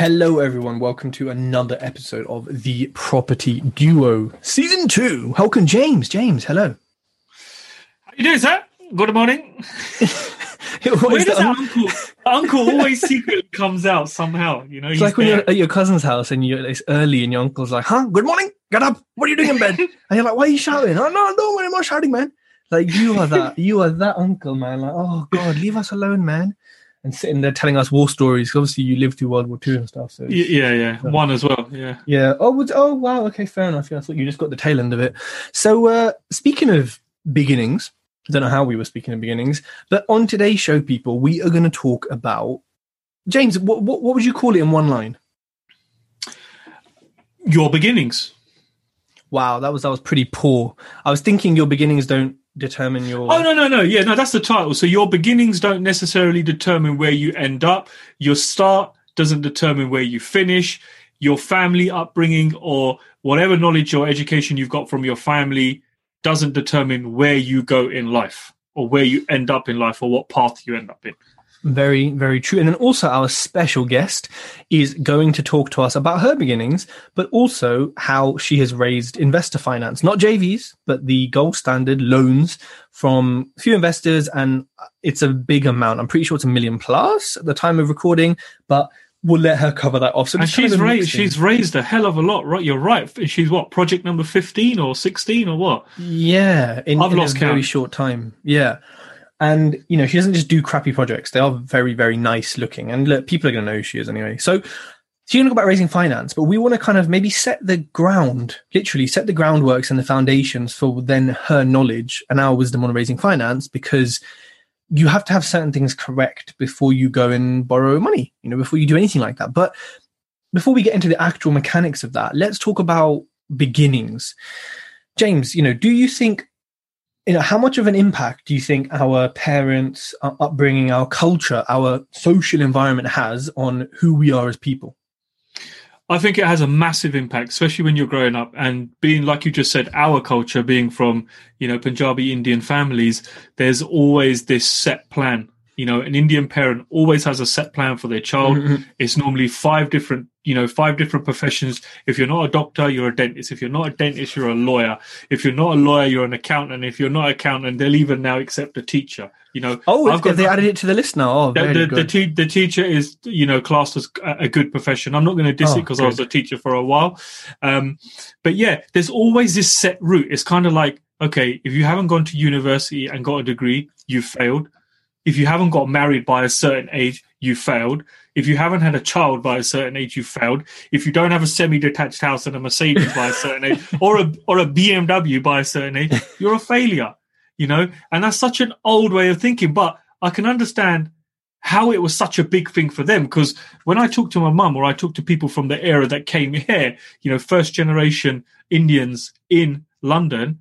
Hello, everyone. Welcome to another episode of the Property Duo Season 2. Welcome, James. James, hello. How you doing, sir? Good morning. Where does that uncle? uncle always secretly comes out somehow. You know, It's like when there. you're at your cousin's house and you're it's early and your uncle's like, huh? Good morning. Get up. What are you doing in bed? and you're like, why are you shouting? Oh, no, don't worry. I'm not shouting, man. Like, you are that. You are that uncle, man. Like, oh, God, leave us alone, man. And sitting there telling us war stories. Obviously, you lived through World War II and stuff. So, yeah, yeah, one as well. Yeah. Yeah. Oh, would- oh, wow. Okay, fair enough. Yeah, I thought you just got the tail end of it. So, uh, speaking of beginnings, I don't know how we were speaking of beginnings, but on today's show, people, we are going to talk about James. What, what what would you call it in one line? Your beginnings. Wow, that was that was pretty poor. I was thinking your beginnings don't determine your. Oh no, no, no. Yeah, no, that's the title. So your beginnings don't necessarily determine where you end up. Your start doesn't determine where you finish. Your family upbringing or whatever knowledge or education you've got from your family doesn't determine where you go in life or where you end up in life or what path you end up in. Very, very true. And then also our special guest is going to talk to us about her beginnings, but also how she has raised investor finance, not JVs, but the gold standard loans from a few investors. And it's a big amount. I'm pretty sure it's a million plus at the time of recording, but we'll let her cover that off. So And just kind she's of raised she's raised a hell of a lot, right? You're right. She's what, project number fifteen or sixteen or what? Yeah, in, I've in lost a very short time. Yeah. And, you know, she doesn't just do crappy projects. They are very, very nice looking. And look, people are going to know who she is anyway. So she's going to talk about raising finance, but we want to kind of maybe set the ground, literally set the groundworks and the foundations for then her knowledge and our wisdom on raising finance because you have to have certain things correct before you go and borrow money, you know, before you do anything like that. But before we get into the actual mechanics of that, let's talk about beginnings. James, you know, do you think, you know, how much of an impact do you think our parents, our upbringing, our culture, our social environment has on who we are as people? I think it has a massive impact, especially when you're growing up and being, like you just said, our culture being from, you know, Punjabi Indian families, there's always this set plan. You know, an Indian parent always has a set plan for their child. It's normally five different, you know, five different professions. If you're not a doctor, you're a dentist. If you're not a dentist, you're a lawyer. If you're not a lawyer, you're an accountant. If you're not an accountant, they'll even now accept a teacher. You know, Oh, I've got they added it to the list now. Oh, the, the, the, te- the teacher is you know classed as a a good profession i'm not going to diss Oh, it because i was a teacher for a while um, but yeah there's always this set route it's kind of like okay if you haven't gone to university and got a degree you've failed if you haven't got married by a certain age you failed. If you haven't had a child by a certain age you failed. If you don't have a semi-detached house and a mercedes by a certain age or a or a bmw by a certain age you're a failure you know? And that's such an old way of thinking but i can understand how it was such a big thing for them because when i talk to my mum or i talk to people from the era that came here you know first generation indians in london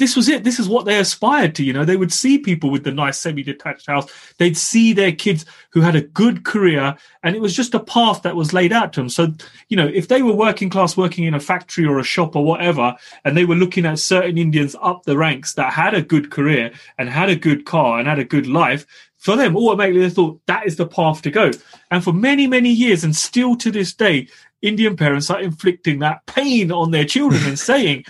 this was it. This is what they aspired to you know. They would see people with the nice semi-detached house. They'd see their kids who had a good career and it was just a path that was laid out to them. So you know if they were working class working in a factory or a shop or whatever and they were looking at certain indians up the ranks that had a good career and had a good car and had a good life for them automatically they thought that is the path to go. And for many many years and still to this day indian parents are inflicting that pain on their children and saying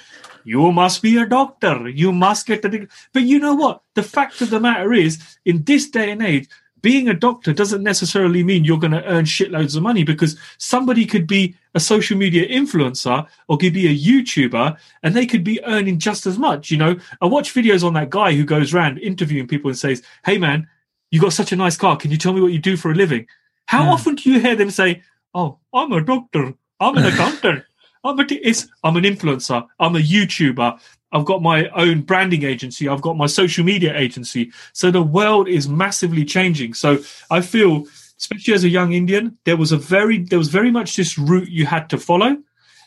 you must be a doctor you must get a degree but you know what the fact of the matter is in this day and age being a doctor doesn't necessarily mean you're going to earn shitloads of money because somebody could be a social media influencer or could be a YouTuber and they could be earning just as much. You know, I watch videos on that guy who goes around interviewing people and says, Hey man, you got such a nice car. Can you tell me what you do for a living? How Yeah. often do you hear them say, Oh, I'm a doctor. I'm an accountant. I'm a, it's, I'm an influencer. I'm a YouTuber. I've got my own branding agency. I've got my social media agency. So the world is massively changing. So I feel, especially as a young Indian, there was a very, there was very much this route you had to follow.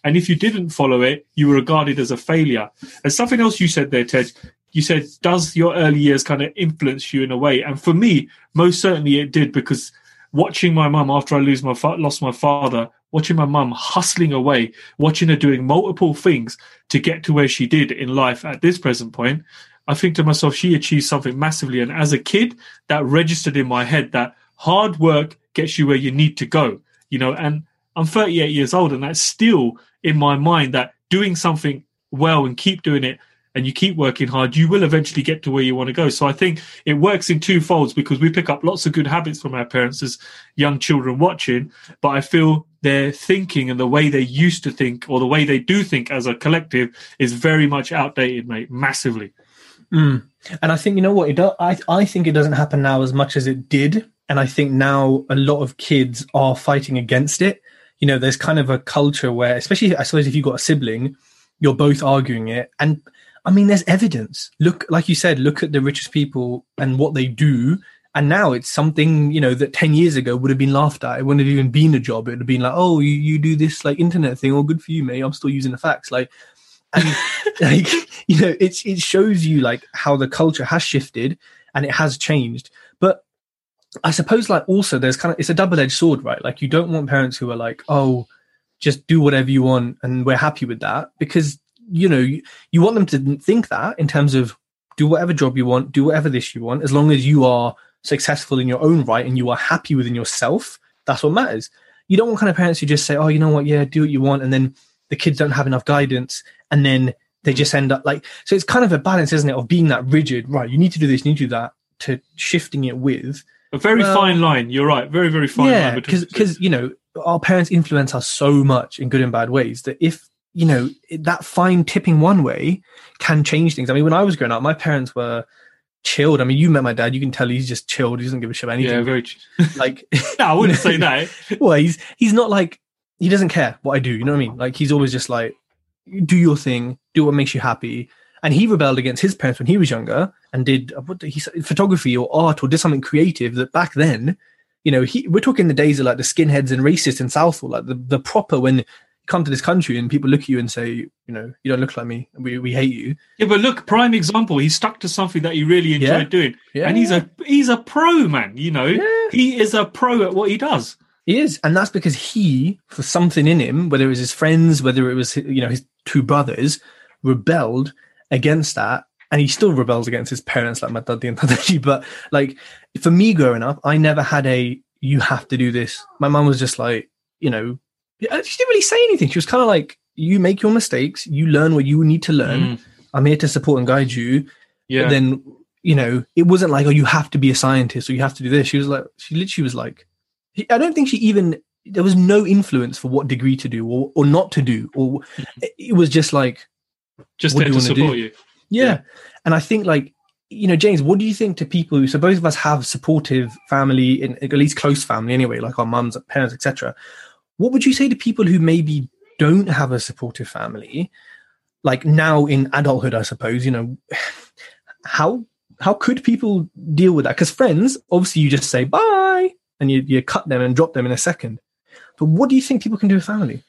And if you didn't follow it, you were regarded as a failure. And something else you said there, Tej, you said, does your early years kind of influence you in a way? And for me, most certainly it did because watching my mum after I lose my fa- lost my father, watching my mum hustling away, watching her doing multiple things to get to where she did in life at this present point, I think to myself, she achieved something massively. And as a kid, that registered in my head that hard work gets you where you need to go, you know, and I'm 38 years old and that's still in my mind that doing something well and keep doing it and you keep working hard, you will eventually get to where you want to go. So I think it works in two folds because we pick up lots of good habits from our parents as young children watching, but I feel their thinking and the way they used to think or the way they do think as a collective is very much outdated, mate, massively. Mm. And I think you know what it does. I I think it doesn't happen now as much as it did, and I think now a lot of kids are fighting against it. You know, there's kind of a culture where, especially I suppose if you've got a sibling, you're both arguing it, and I mean, there's evidence. Look, like you said, look at the richest people and what they do. And now it's something, you know, that 10 years ago would have been laughed at. It wouldn't have even been a job. It would have been like, oh, you, you do this like internet thing. Oh, good for you, mate. I'm still using the facts. Like, and like, you know, it's, it shows you like how the culture has shifted and it has changed. But I suppose like also there's kind of, it's a double edged sword, right? Like you don't want parents who are like, oh, just do whatever you want and we're happy with that because you know you, you want them to think that in terms of do whatever job you want do whatever this you want as long as you are successful in your own right and you are happy within yourself that's what matters. You don't want kind of parents who just say oh you know what? Yeah do what you want and then the kids don't have enough guidance and then they hmm. just end up like so it's kind of a balance isn't it of being that rigid right you need to do this you need to do that to shifting it with a very fine line you're right very very fine yeah because you know our parents influence us so much in good and bad ways that if you know that fine tipping one way can change things. I mean, when I was growing up, my parents were chilled. I mean, you met my dad; you can tell he's just chilled. He doesn't give a shit about anything. Yeah, very. like, no, I wouldn't say that. well, he's he's not like he doesn't care what I do. You know what I mean? Like, he's always just like, do your thing, do what makes you happy. And he rebelled against his parents when he was younger and did uh, what did he photography or art or did something creative that back then, you know, he we're talking the days of like the skinheads and racists in Southall, like the, the proper when come to this country and people look at you and say, you know, you don't look like me. We we hate you. Yeah, but look, prime example. He stuck to something that he really enjoyed yeah. doing, yeah. and he's a he's a pro man. You know, yeah. he is a pro at what he does. He is, and that's because he, for something in him, whether it was his friends, whether it was you know his two brothers, rebelled against that, and he still rebels against his parents, like my daddy and Tadashi. But like for me growing up, I never had a you have to do this. My mom was just like, you know, she didn't really say anything. She was kind of like, you make your mistakes, you learn what you need to learn. Mm. I'm here to support and guide you. Yeah. But then, you know, it wasn't like, oh, you have to be a scientist or you have to do this. She was like, she literally was like, I don't think she even, there was no influence for what degree to do or, or not to do. Or mm-hmm. it was just like, just there to support you. Yeah. yeah. And I think like, you know, James, what do you think to people who, so both of us have supportive family, in, at least close family anyway, like our mums, parents, etc what would you say to people who maybe don't have a supportive family, like now in adulthood, I suppose, you know, how how could people deal with that? Because friends, obviously you just say bye and you, you cut them and drop them in a second. But what do you think people can do with family?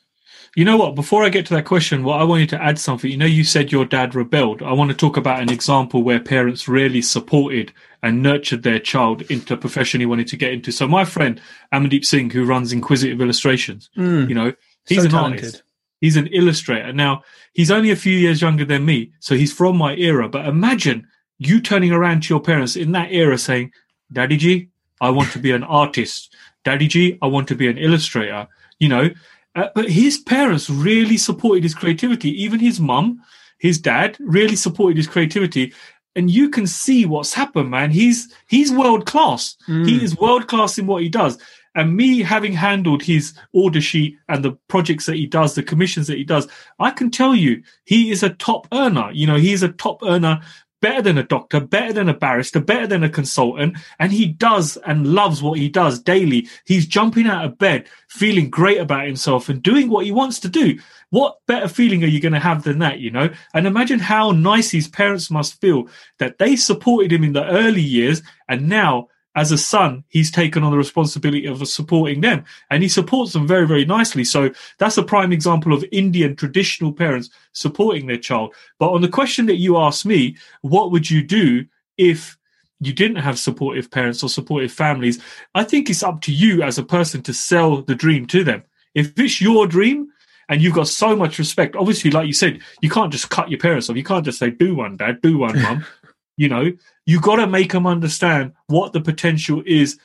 You know what? Before I get to that question, well, I wanted to add something. You know, you said your dad rebelled. I want to talk about an example where parents really supported and nurtured their child into a profession he wanted to get into. So my friend Amandeep Singh, who runs Inquisitive Illustrations, mm, you know, he's so an talented. artist. He's an illustrator. Now, he's only a few years younger than me, so he's from my era. But imagine you turning around to your parents in that era saying, Daddy G, I want to be an artist. Daddy G, I want to be an illustrator. You know, uh, but his parents really supported his creativity. Even his mum, his dad really supported his creativity. And you can see what's happened, man. He's he's world class. Mm. He is world class in what he does. And me having handled his order sheet and the projects that he does, the commissions that he does, I can tell you he is a top earner. You know, he's a top earner better than a doctor, better than a barrister, better than a consultant, and he does and loves what he does daily. He's jumping out of bed, feeling great about himself and doing what he wants to do. What better feeling are you going to have than that, you know? And imagine how nice his parents must feel that they supported him in the early years and now as a son, he's taken on the responsibility of supporting them and he supports them very, very nicely. So that's a prime example of Indian traditional parents supporting their child. But on the question that you asked me, what would you do if you didn't have supportive parents or supportive families? I think it's up to you as a person to sell the dream to them. If it's your dream, and you've got so much respect. Obviously, like you said, you can't just cut your parents off. You can't just say, do one, dad, do one, mum. you know, you got to make them understand what the potential is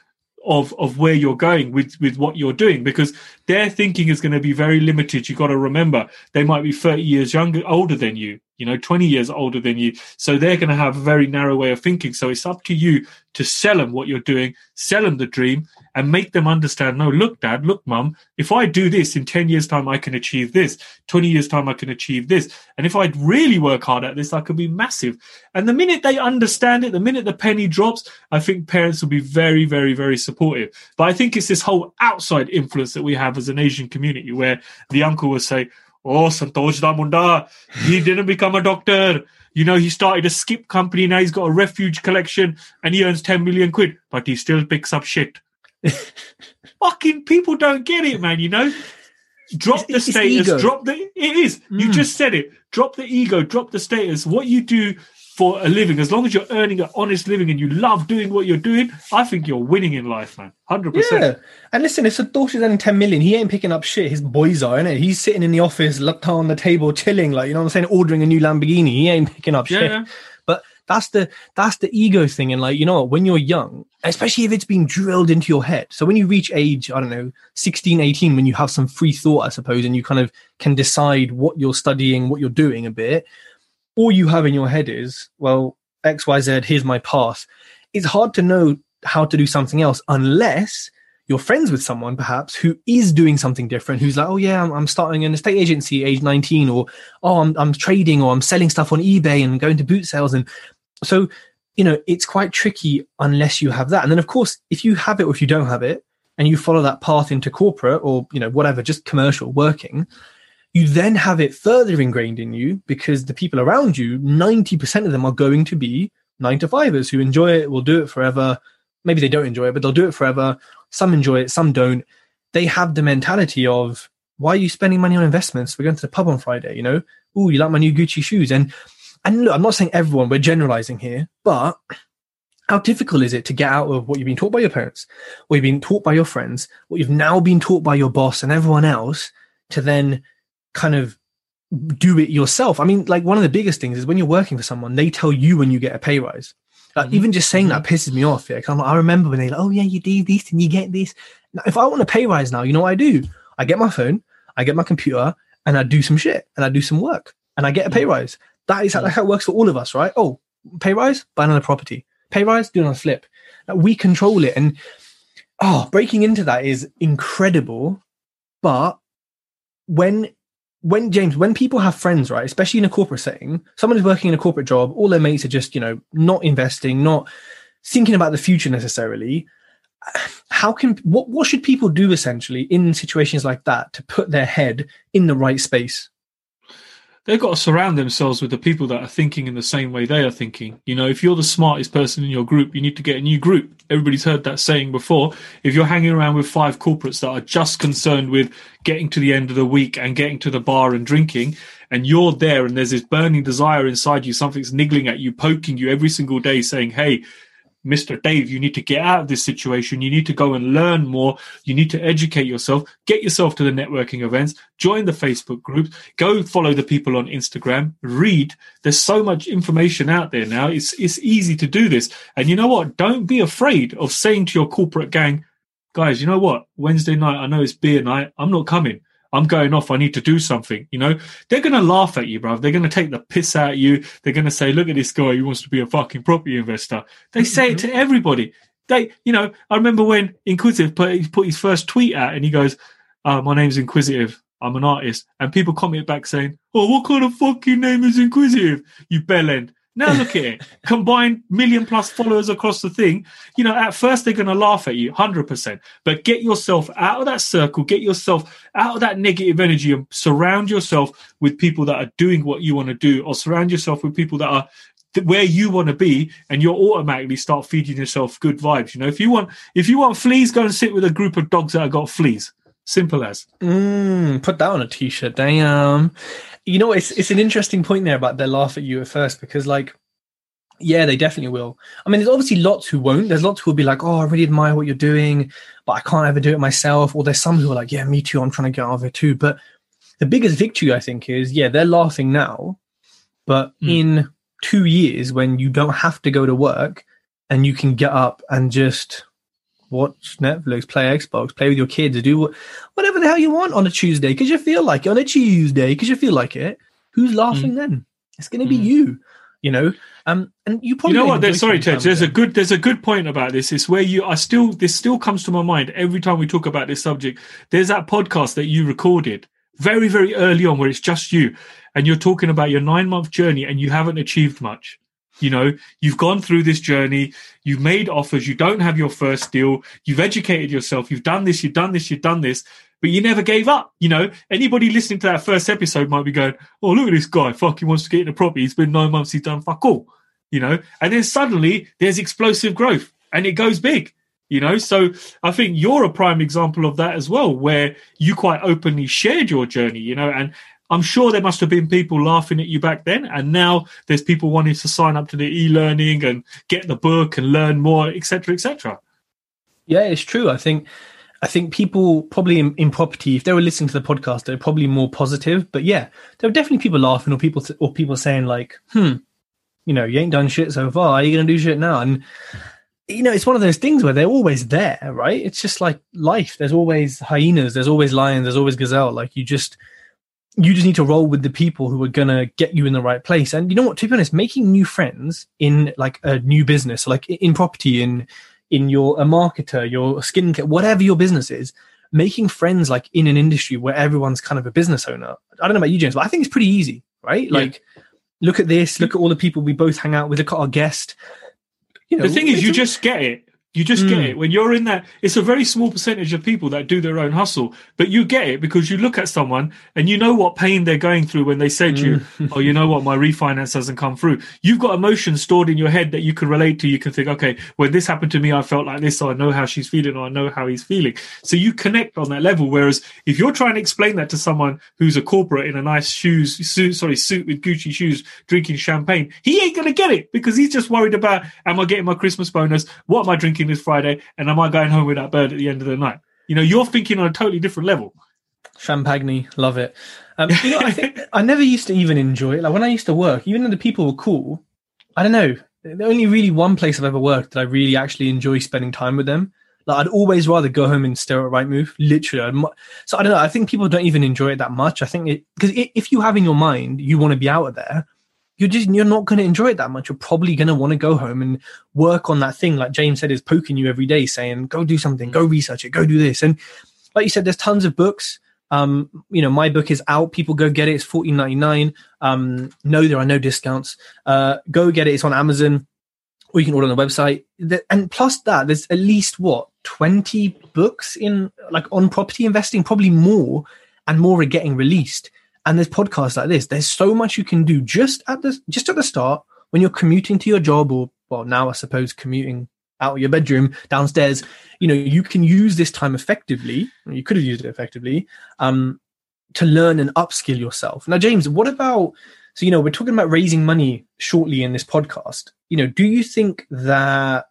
of of where you're going with with what you're doing because their thinking is going to be very limited. You got to remember they might be 30 years younger older than you you know 20 years older than you. So they're going to have a very narrow way of thinking. So it's up to you to sell them what you're doing sell them the dream and make them understand no look dad look mum if i do this in 10 years time i can achieve this 20 years time i can achieve this and if i really work hard at this i could be massive and the minute they understand it the minute the penny drops i think parents will be very very very supportive but i think it's this whole outside influence that we have as an asian community where the uncle will say oh santosh da munda he didn't become a doctor you know, he started a skip company. Now he's got a refuge collection and he earns 10 million quid, but he still picks up shit. Fucking people don't get it, man. You know, drop it's, the status, drop the. It is. Mm. You just said it. Drop the ego, drop the status. What you do for a living, as long as you're earning an honest living and you love doing what you're doing, I think you're winning in life, man. Hundred yeah. percent. And listen, if Satoshi's earning ten million, he ain't picking up shit. His boys are, innit? He's sitting in the office, looked on the table, chilling, like you know what I'm saying, ordering a new Lamborghini. He ain't picking up shit. Yeah. But that's the that's the ego thing. And like, you know when you're young, especially if it's being drilled into your head. So when you reach age, I don't know, 16, 18, when you have some free thought, I suppose, and you kind of can decide what you're studying, what you're doing a bit, all you have in your head is, well, XYZ, here's my path. It's hard to know how to do something else unless you're friends with someone perhaps who is doing something different who's like oh yeah i'm, I'm starting an estate agency age 19 or oh I'm, I'm trading or i'm selling stuff on ebay and going to boot sales and so, you know, it's quite tricky unless you have that. And then, of course, if you have it or if you don't have it, and you follow that path into corporate or you know whatever, just commercial working, you then have it further ingrained in you because the people around you, ninety percent of them are going to be nine to fivers who enjoy it, will do it forever. Maybe they don't enjoy it, but they'll do it forever. Some enjoy it, some don't. They have the mentality of why are you spending money on investments? We're going to the pub on Friday, you know. Oh, you like my new Gucci shoes, and and look, I'm not saying everyone, we're generalizing here, but how difficult is it to get out of what you've been taught by your parents, what you've been taught by your friends, what you've now been taught by your boss and everyone else to then kind of do it yourself? I mean, like one of the biggest things is when you're working for someone, they tell you when you get a pay rise. Like, mm-hmm. Even just saying that mm-hmm. pisses me off. Yeah, like, i remember when they like, oh yeah, you do this and you get this. Now, if I want a pay rise now, you know what I do? I get my phone, I get my computer, and I do some shit and I do some work and I get a pay mm-hmm. rise. That is how, how it works for all of us, right? Oh, pay rise, buy another property. Pay rise, do another flip. we control it. And oh, breaking into that is incredible. But when when James, when people have friends, right, especially in a corporate setting, someone is working in a corporate job, all their mates are just, you know, not investing, not thinking about the future necessarily. How can what what should people do essentially in situations like that to put their head in the right space? They've got to surround themselves with the people that are thinking in the same way they are thinking. You know, if you're the smartest person in your group, you need to get a new group. Everybody's heard that saying before. If you're hanging around with five corporates that are just concerned with getting to the end of the week and getting to the bar and drinking, and you're there and there's this burning desire inside you, something's niggling at you, poking you every single day saying, Hey, Mr. Dave, you need to get out of this situation. You need to go and learn more. You need to educate yourself, get yourself to the networking events, join the Facebook groups, go follow the people on Instagram, read. There's so much information out there now. It's, it's easy to do this. And you know what? Don't be afraid of saying to your corporate gang, guys, you know what? Wednesday night, I know it's beer night. I'm not coming. I'm going off. I need to do something. You know, they're going to laugh at you, bro. They're going to take the piss out of you. They're going to say, look at this guy. He wants to be a fucking property investor. They say it to everybody. They, you know, I remember when Inquisitive put, put his first tweet out and he goes, uh, my name's Inquisitive. I'm an artist. And people comment back saying, oh, what kind of fucking name is Inquisitive? You bellend. Now look at it. Combined million plus followers across the thing. You know, at first they're going to laugh at you, 100%. But get yourself out of that circle, get yourself out of that negative energy and surround yourself with people that are doing what you want to do or surround yourself with people that are where you want to be, and you'll automatically start feeding yourself good vibes. You know, if you want if you want fleas, go and sit with a group of dogs that have got fleas. Simple as. Mm, put that on a t-shirt. Damn. You know, it's it's an interesting point there about they laugh at you at first because, like, yeah, they definitely will. I mean, there's obviously lots who won't. There's lots who will be like, "Oh, I really admire what you're doing, but I can't ever do it myself." Or there's some who are like, "Yeah, me too. I'm trying to get out of it too." But the biggest victory, I think, is yeah, they're laughing now, but Mm. in two years, when you don't have to go to work and you can get up and just watch Netflix, play Xbox, play with your kids, do whatever the hell you want on a Tuesday because you feel like it. On a Tuesday because you feel like it. Who's laughing then? It's going to be Mm. you. You know, um, and you probably you know what? sorry, Tej. There's a good. There's a good point about this. It's where you are still. This still comes to my mind every time we talk about this subject. There's that podcast that you recorded very, very early on, where it's just you, and you're talking about your nine month journey, and you haven't achieved much. You know, you've gone through this journey. You've made offers. You don't have your first deal. You've educated yourself. You've done this. You've done this. You've done this. But you never gave up. You know, anybody listening to that first episode might be going, "Oh, look at this guy! Fuck, he wants to get into property. It's been nine months. He's done fuck all." you know and then suddenly there's explosive growth and it goes big you know so i think you're a prime example of that as well where you quite openly shared your journey you know and i'm sure there must have been people laughing at you back then and now there's people wanting to sign up to the e-learning and get the book and learn more etc etc Yeah, it's true. I think I think people probably in, in property, if they were listening to the podcast, they're probably more positive. But yeah, there are definitely people laughing or people or people saying like, "Hmm, you know, you ain't done shit so far. Are you gonna do shit now?" And you know, it's one of those things where they're always there, right? It's just like life. There's always hyenas. There's always lions. There's always gazelle. Like you just you just need to roll with the people who are gonna get you in the right place. And you know what? To be honest, making new friends in like a new business, like in property, in in your a marketer, your skincare, whatever your business is, making friends like in an industry where everyone's kind of a business owner. I don't know about you, James, but I think it's pretty easy, right? Yeah. Like, look at this, look at all the people we both hang out with, look at our guest. You know, the thing is you just get it you just get Mm. it when you're in that it's a very small percentage of people that do their own hustle but you get it because you look at someone and you know what pain they're going through when they say to you Mm. oh you know what? My refinance hasn't come through. You've got emotions stored in your head that you can relate to. You can think okay when this happened to me i felt like this so i know how she's feeling or i know how he's feeling. So you connect on that level. Whereas if you're trying to explain that to someone who's a corporate in a nice shoes suit sorry suit with gucci shoes drinking champagne he ain't gonna get it because he's just worried about am i getting my christmas bonus? What am i drinking this friday and am i going home with that bird at the end of the night you know you're thinking on a totally different level Champagne, love it. Um, you know, I think I never used to even enjoy it. Like when I used to work, even though the people were cool, I don't know. The only really one place I've ever worked that I really actually enjoy spending time with them. Like I'd always rather go home and stare at Rightmove. Literally, I'd, mu- so I don't know. I think people don't even enjoy it that much. I think it because if you have in your mind you want to be out of there, you're just you're not going to enjoy it that much. You're probably going to want to go home and work on that thing. Like James said, is poking you every day, saying, "Go do something, go research it, go do this." And like you said, there's tons of books. Um, you know, my book is out. People go get it. It's fourteen ninety nine. Um, no, there are no discounts. Uh, go get it. It's on Amazon, or you can order on the website. And plus that, there's at least what twenty books in like on property investing, probably more, and more are getting released. And there's podcasts like this. There's so much you can do just at the just at the start when you're commuting to your job, or well, now I suppose commuting out of your bedroom downstairs. You know you can use this time effectively. You could have used it effectively um to learn and upskill yourself. Now james what about so you know we're talking about raising money shortly in this podcast. You know do you think that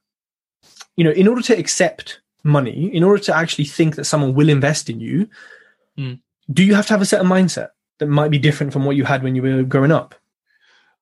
you know in order to accept money in order to actually think that someone will invest in you Mm. do you have to have a certain mindset that might be different from what you had when you were growing up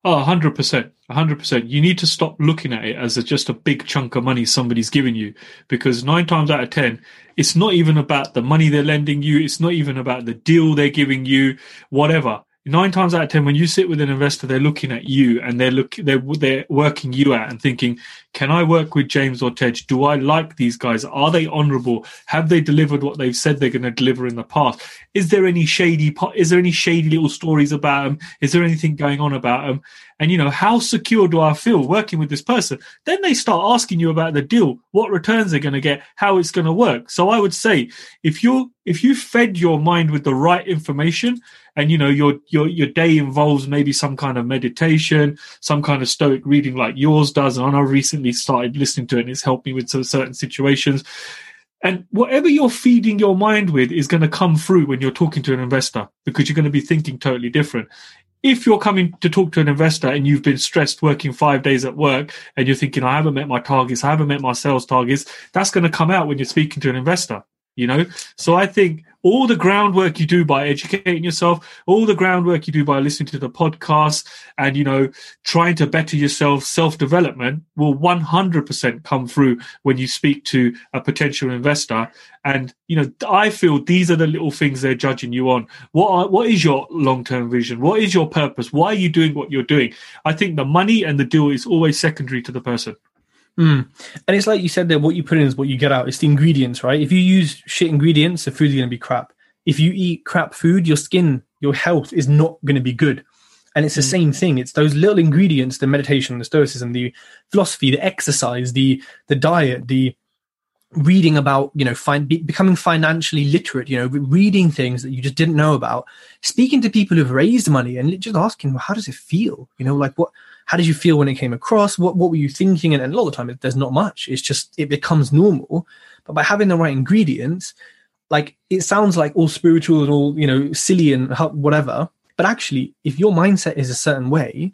Oh, 100%. 100%. You need to stop looking at it as a, just a big chunk of money somebody's giving you because nine times out of 10, it's not even about the money they're lending you. It's not even about the deal they're giving you, whatever. Nine times out of 10, when you sit with an investor, they're looking at you and they're look, they're, they're working you out and thinking, can I work with James or Tej? Do I like these guys? Are they honorable? Have they delivered what they've said they're going to deliver in the past? Is there any shady, is there any shady little stories about them? Is there anything going on about them? and you know how secure do i feel working with this person then they start asking you about the deal what returns they're going to get how it's going to work so i would say if you if you fed your mind with the right information and you know your your your day involves maybe some kind of meditation some kind of stoic reading like yours does. And i recently started listening to it and it's helped me with some certain situations. And whatever you're feeding your mind with is going to come through when you're talking to an investor because you're going to be thinking totally different. If you're coming to talk to an investor and you've been stressed working five days at work and you're thinking, I haven't met my targets, I haven't met my sales targets, that's going to come out when you're speaking to an investor you know? So i think all the groundwork you do by educating yourself all the groundwork you do by listening to the podcast and you know trying to better yourself self development will 100% come through when you speak to a potential investor. And you know i feel these are the little things they're judging you on. What are, what is your long term vision? What is your purpose? Why are you doing what you're doing? I think the money and the deal is always secondary to the person Mm. And it's like you said there, what you put in is what you get out. It's the ingredients, right? If you use shit ingredients, the food's going to be crap. If you eat crap food, your skin, your health is not going to be good. And it's the mm. same thing. It's those little ingredients, the meditation, the stoicism, the philosophy, the exercise, the the diet, the reading about, you know, find, be, becoming financially literate, you know, reading things that you just didn't know about, speaking to people who've raised money and just asking, well, how does it feel? You know, like what, how did you feel when it came across? What what were you thinking? And, and a lot of the time, there's not much. It's just it becomes normal. But by having the right ingredients, like it sounds like all spiritual and all you know silly and whatever. But actually, if your mindset is a certain way,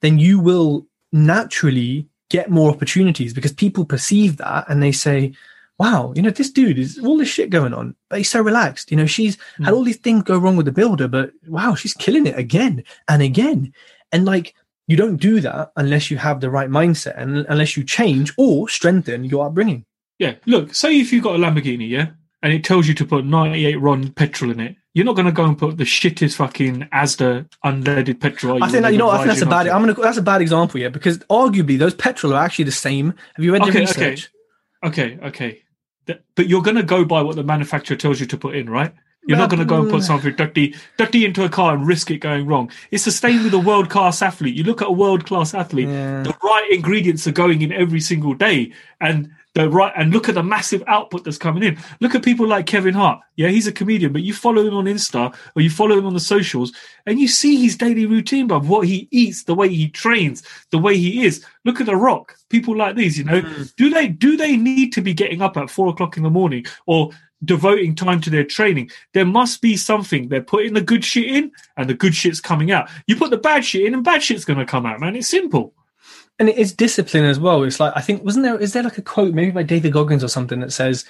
then you will naturally get more opportunities because people perceive that and they say, wow, you know, this dude is all this shit going on, but he's so relaxed. You know, she's mm. had all these things go wrong with the builder, but wow, she's killing it again and again. And like you don't do that unless you have the right mindset and unless you change or strengthen your upbringing. Yeah. Look, say if you've got a Lamborghini, yeah, and it tells you to put 98 RON petrol in it, you're not going to go and put the shittest fucking Asda unleaded petrol. I think that, you know, I think that's a bad. I'm gonna. That's a bad example, yeah, because arguably those petrol are actually the same. Have you read the okay, research? Okay, okay, okay. But you're going to go by what the manufacturer tells you to put in, right? You're not going to go and put something dirty, dirty into a car and risk it going wrong. It's the same with a world class athlete. You look at a world class athlete, yeah. the right ingredients are going in every single day, and the right and look at the massive output that's coming in. Look at people like Kevin Hart. Yeah, he's a comedian, but you follow him on Insta or you follow him on the socials, and you see his daily routine, but what he eats, the way he trains, the way he is. Look at The Rock. People like these, you know, mm. do they do they need to be getting up at four o'clock in the morning or devoting time to their training. There must be something. They're putting the good shit in and the good shit's coming out. You put the bad shit in and bad shit's going to come out, man. It's simple. And it's discipline as well. It's like, I think, wasn't there, is there like a quote, maybe by David Goggins or something that says,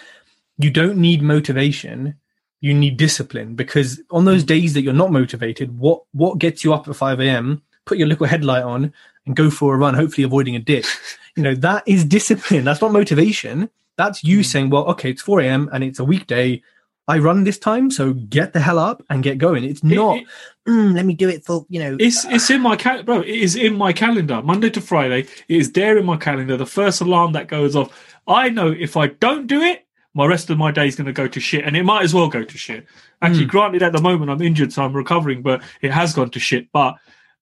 you don't need motivation, you need discipline. Because on those days that you're not motivated, what, what gets you up at 5 a.m., put your little headlight on and go for a run, hopefully avoiding a dip. you know, that is discipline. That's not motivation. That's you mm. saying, well, okay, it's 4 a.m. and it's a weekday. I run this time, so get the hell up and get going. It's not. It, it, mm, let me do it for you know. It's it's in my cal- bro. It is in my calendar. Monday to Friday. It is there in my calendar. The first alarm that goes off. I know if I don't do it, my rest of my day is going to go to shit, and it might as well go to shit. Actually, mm. granted, at the moment I'm injured, so I'm recovering, but it has gone to shit. But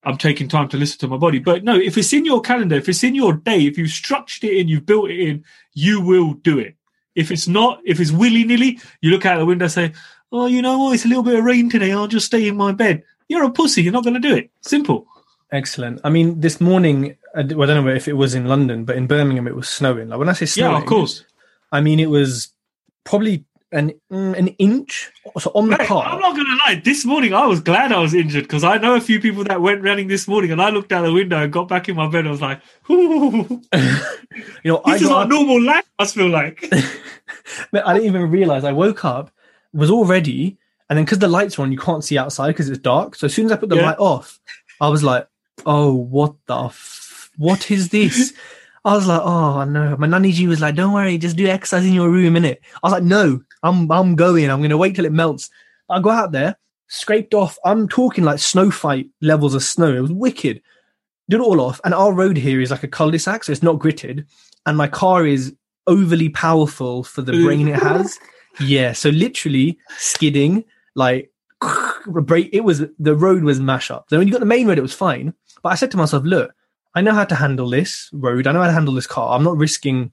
I'm taking time to listen to my body. But no, if it's in your calendar, if it's in your day, if you've structured it in, you've built it in, you will do it. If it's not, if it's willy nilly, you look out the window and say, Oh, you know what? It's a little bit of rain today. I'll just stay in my bed. You're a pussy. You're not going to do it. Simple. Excellent. I mean, this morning, I don't know if it was in London, but in Birmingham, it was snowing. Like when I say snowing, yeah, of course. I mean, it was probably an mm, an inch so on the hey, car. I'm not gonna lie. This morning I was glad I was injured because I know a few people that went running this morning, and I looked out the window and got back in my bed. I was like, you know, this I is not up... normal life. I feel like. I didn't even realize I woke up, was all ready, and then because the lights are on, you can't see outside because it's dark. So as soon as I put the yeah. light off, I was like, "Oh, what the? F- what is this?" I was like, "Oh no!" My nanny G was like, "Don't worry, just do exercise in your room, innit?" I was like, "No, I'm I'm going. I'm going to wait till it melts." I go out there, scraped off. I'm talking like snow fight levels of snow. It was wicked. Did it all off, and our road here is like a cul-de-sac, so it's not gritted, and my car is overly powerful for the brain it has. Yeah, so literally skidding, like break. It was the road was mash up. Then when you got the main road, it was fine. But I said to myself, look, I know how to handle this road. I know how to handle this car. I'm not risking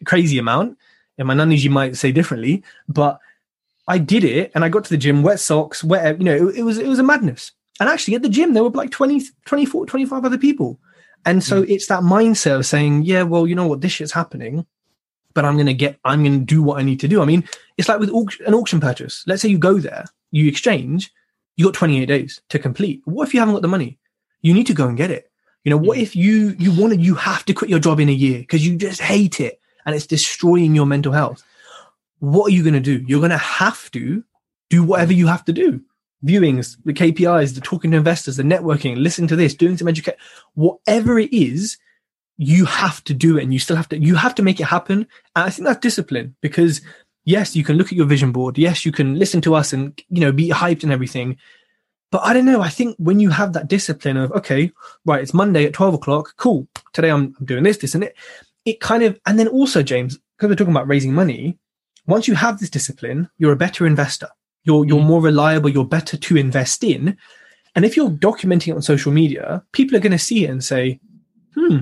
a crazy amount. And my nannies, you might say differently, but I did it and I got to the gym, wet socks, wet, you know, it, it was, it was a madness. And actually at the gym, there were like 20, 24, 25 other people. And so mm. it's that mindset of saying, yeah, well, you know what, this shit's happening, but I'm going to get, I'm going to do what I need to do. I mean, it's like with auction, an auction purchase. Let's say you go there, you exchange, you got 28 days to complete. What if you haven't got the money? You need to go and get it. You know, what mm. if you, you want to, you have to quit your job in a year because you just hate it and it's destroying your mental health. What are you going to do? You're going to have to do whatever you have to do. Viewings, the KPIs, the talking to investors, the networking, listening to this, doing some education, whatever it is, you have to do it and you still have to, you have to make it happen. And I think that's discipline because yes, you can look at your vision board. Yes, you can listen to us and, you know, be hyped and everything. But I don't know. I think when you have that discipline of, okay, right, it's Monday at 12 o'clock. Cool. Today I'm, I'm doing this, this, and it it kind of, and then also, James, because we're talking about raising money, once you have this discipline, you're a better investor. You're, you're mm. more reliable. You're better to invest in. And if you're documenting it on social media, people are going to see it and say, hmm,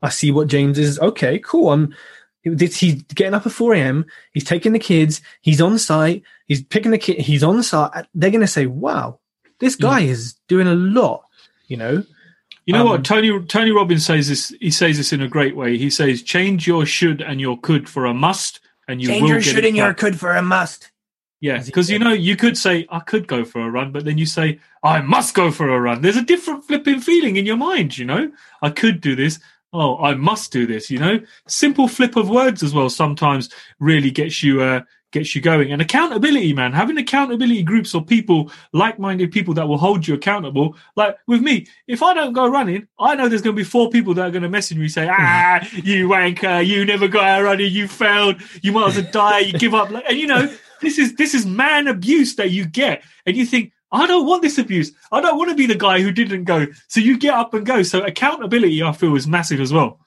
I see what James is. Okay, cool. I'm, he's getting up at 4 a.m. He's taking the kids. He's on site. He's picking the kid. He's on site. They're going to say, wow, this guy is doing a lot, you know? You know um, what Tony Tony Robbins says this. He says this in a great way. He says, "Change your should and your could for a must, and you change will your should and your could for a must." Yeah, because you know you could say I could go for a run, but then you say I must go for a run. There's a different flipping feeling in your mind. You know, I could do this. Oh, I must do this. You know, simple flip of words as well sometimes really gets you uh, gets you going. And accountability, man, having accountability groups or people, like-minded people that will hold you accountable. Like with me, if I don't go running, I know there's going to be four people that are going to message me say, "Ah, you wanker, you never got out running, you failed, you might as well die, you give up." And you know, this is this is man abuse that you get, and you think. I don't want this abuse. I don't want to be the guy who didn't go. So you get up and go. So accountability, I feel, is massive as well.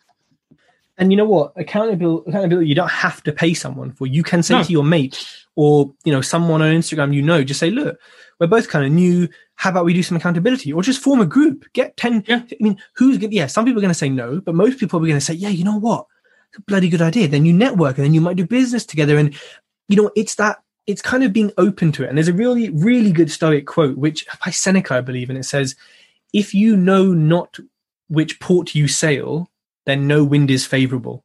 And you know what? Accountability, accountability, you don't have to pay someone for. You can say no. to your mate or you know someone on Instagram you know, just say, look, we're both kind of new. How about we do some accountability, or just form a group? Get ten. Yeah. I mean, who's going to, Yeah, some people are going to say no, but most people are going to say, yeah, you know what? A bloody good idea. Then you network, and then you might do business together, and you know, it's that. It's kind of being open to it. And there's a really, really good Stoic quote, which by Seneca, I believe, and it says, "If you know not which port you sail, then no wind is favorable.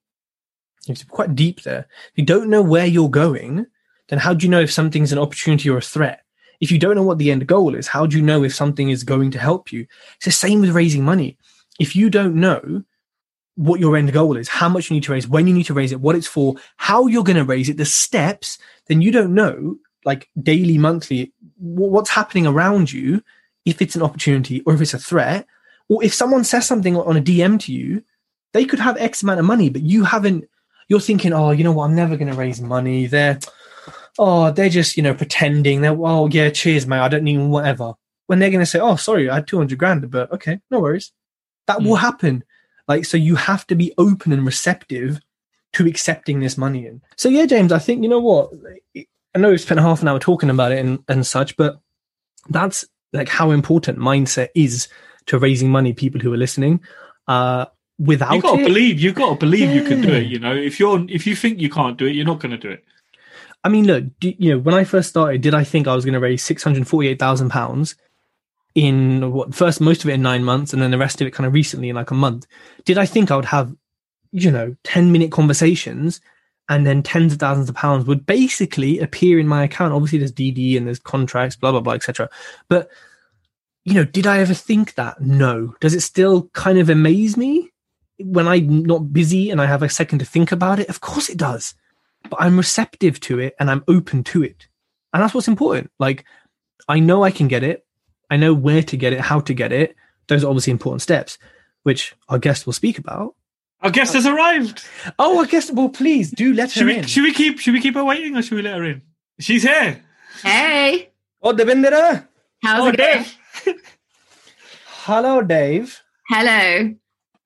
It's quite deep there. If you don't know where you're going, then how do you know if something's an opportunity or a threat? If you don't know what the end goal is, how do you know if something is going to help you? It's the same with raising money. If you don't know what your end goal is, how much you need to raise, when you need to raise it, what it's for, how you're going to raise it, the steps, then you don't know, like daily, monthly, what's happening around you, if it's an opportunity or if it's a threat, or if someone says something on a DM to you they could have X amount of money, but you haven't. You're thinking, oh, you know what? I'm never going to raise money. They're, oh, they're just you know pretending. They're, oh yeah, cheers, mate. I don't need whatever. When they're going to say, oh, sorry, I had 200 grand, but okay, no worries. That mm. will happen. Like, so you have to be open and receptive to accepting this money in. So yeah, James, I think you know what. I know we've spent half an hour talking about it and, and such, but that's like how important mindset is to raising money. People who are listening, uh, without you got to believe you got to believe yeah. you can do it you know? If you're if you think you can't do it you're not going to do it. I mean look do, you know when i first started did i think i was going to raise 648000 pounds in what first most of it in nine months and then the rest of it kind of recently in like a month? Did i think i would have you know 10 minute conversations and then tens of thousands of pounds would basically appear in my account? Obviously there's dd and there's contracts blah blah blah etc but you know did i ever think that? No. Does it still kind of amaze me when I'm not busy and I have a second to think about it, of course it does. But I'm receptive to it and I'm open to it. And that's what's important. Like, I know I can get it. I know where to get it, how to get it. Those are obviously important steps, which our guest will speak about. Our guest has arrived. Oh, our guest. Well, please do let should her we, in. Should we keep? Should we keep her waiting, or should we let her in? She's here. Hey. Oh, Davinder. How's oh, it going? Hello, Dave. Hello.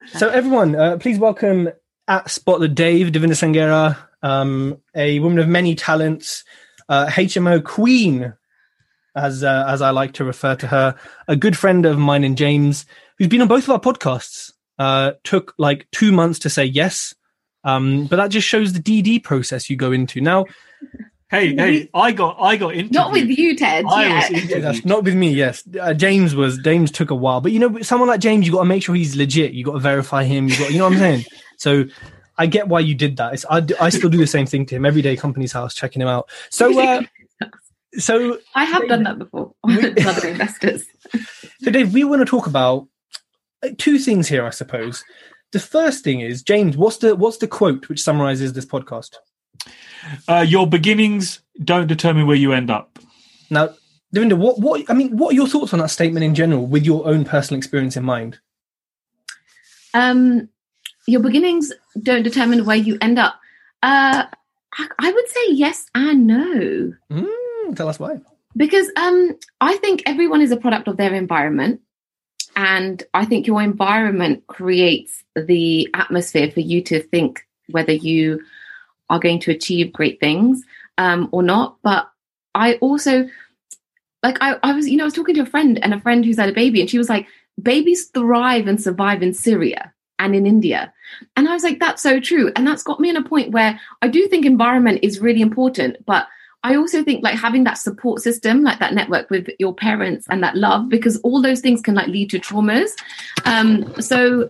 So, everyone, uh, please welcome at Spot the Dave, Davinder Sanghera, um, a woman of many talents, uh, HMO queen. as uh, as I like to refer to her, a good friend of mine and James, who's been on both of our podcasts. Uh, took like two months to say yes, um, but that just shows the DD process you go into. Now, Hey, hey, I got I got interviewed. Not with you, Tej. I yeah. was Yeah, that's not with me. Yes, uh, James was. James took a while, but you know, someone like James, you got to make sure he's legit. You got to verify him. You got, you know what I'm saying. So, I get why you did that. It's, I, d- I still do the same thing to him every day. Company's house, checking him out. So, uh, so, I have done that before with other investors. so, Dave, we want to talk about uh, two things here, I suppose. The first thing is James. What's the what's the quote which summarizes this podcast? Uh, your beginnings don't determine where you end up. Now, Davinder, what what I mean, what are your thoughts on that statement in general, with your own personal experience in mind? Um, your beginnings don't determine where you end up. Uh, I, I would say yes and no. Mm, tell us why. because um i think everyone is a product of their environment and i think your environment creates the atmosphere for you to think whether you are going to achieve great things um or not. But i also like I, I was you know i was talking to a friend and a friend who's had a baby and she was like babies thrive and survive in syria and in india. And i was like that's so true. And that's got me in a point where i do think environment is really important but I also think like having that support system, like that network with your parents and that love, because all those things can like lead to traumas. Um, so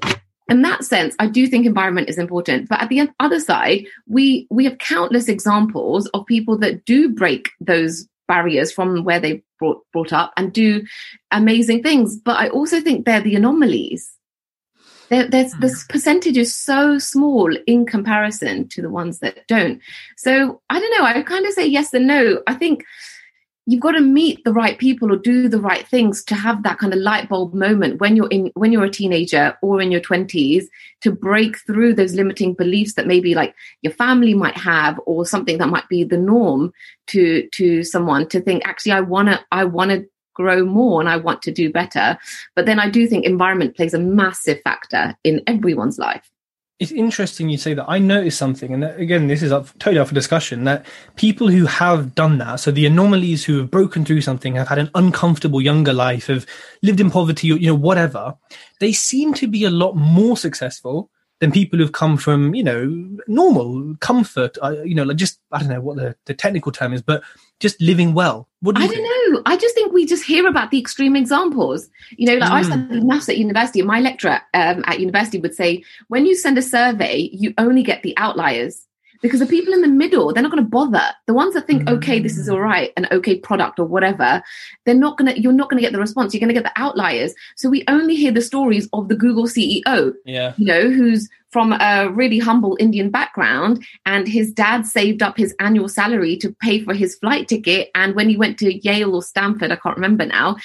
in that sense, I do think environment is important. But at the other side, we we have countless examples of people that do break those barriers from where they brought brought up and do amazing things. But I also think they're the anomalies. There, there's mm. this percentage is so small in comparison to the ones that don't. So I don't know. I kind of say yes and no. I think you've got to meet the right people or do the right things to have that kind of light bulb moment when you're in when you're a teenager or in your 20s to break through those limiting beliefs that maybe like your family might have or something that might be the norm to to someone to think actually I want to I want to grow more and I want to do better. But then I do think environment plays a massive factor in everyone's life It's interesting you say that. I noticed something, and again, this is up, totally up for discussion. That people who have done that, so the anomalies who have broken through something, have had an uncomfortable younger life, have lived in poverty, or you know, whatever, they seem to be a lot more successful than people who've come from, you know, normal comfort. Uh, you know, like just I don't know what the, the technical term is, but just living well. What do I you don't know. I just think we just hear about the extreme examples. You know, like I Mm. studied maths at university, and my lecturer um, at university would say, when you send a survey, you only get the outliers because the people in the middle, they're not going to bother. The ones that think, okay, this is Mm. all right, an okay product or whatever, they're not going to. You're not going to get the response. You're going to get the outliers. So we only hear the stories of the Google CEO Yeah. you know, who's from a really humble Indian background, and his dad saved up his annual salary to pay for his flight ticket. And when he went to Yale or Stanford, I can't remember now,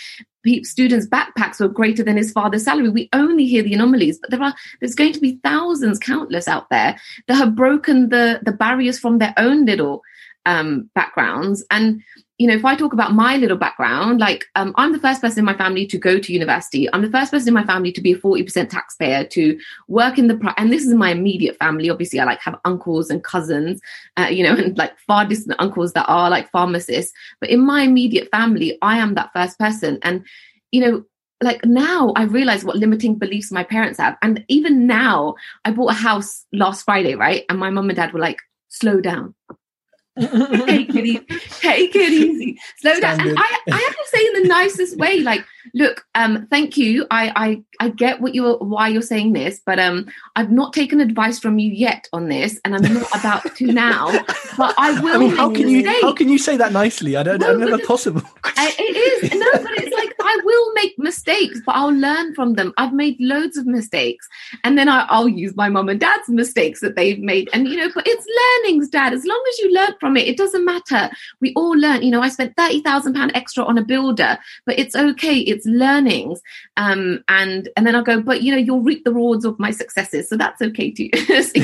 students' backpacks were greater than his father's salary. We only hear the anomalies, but there are there's going to be thousands, countless out there that have broken the the barriers from their own little um, backgrounds. And you know, if I talk about my little background, like um, I'm the first person in my family to go to university. I'm the first person in my family to be a 40% taxpayer, to work in the, pri- and this is my immediate family. Obviously, I like have uncles and cousins, uh, you know, and like far distant uncles that are like pharmacists. But in my immediate family, I am that first person. And, you know, like now I realize what limiting beliefs my parents have. And even now, I bought a house last Friday, right? And my mom and dad were like, slow down take it easy. Take it easy. Slow down. And I, I have to say in the nicest way, like, look, um, thank you. I, I, I get what you're, why you're saying this, but um, I've not taken advice from you yet on this, and I'm not about to now. But I will. I mean, how make can you mistakes. how can you say that nicely? I don't. No, never possible. I, it is no, but it's like I will make mistakes, but I'll learn from them. I've made loads of mistakes, and then I, I'll use my mom and dad's mistakes that they've made. And you know, but it's learnings, Dad. As long as you learn from it, it doesn't matter. We all learn. You know, I spent thirty thousand pound extra on a builder, but it's okay. It's learnings. Um, and and then I'll go, but you know, you'll reap the rewards of my successes, so that's okay too. So.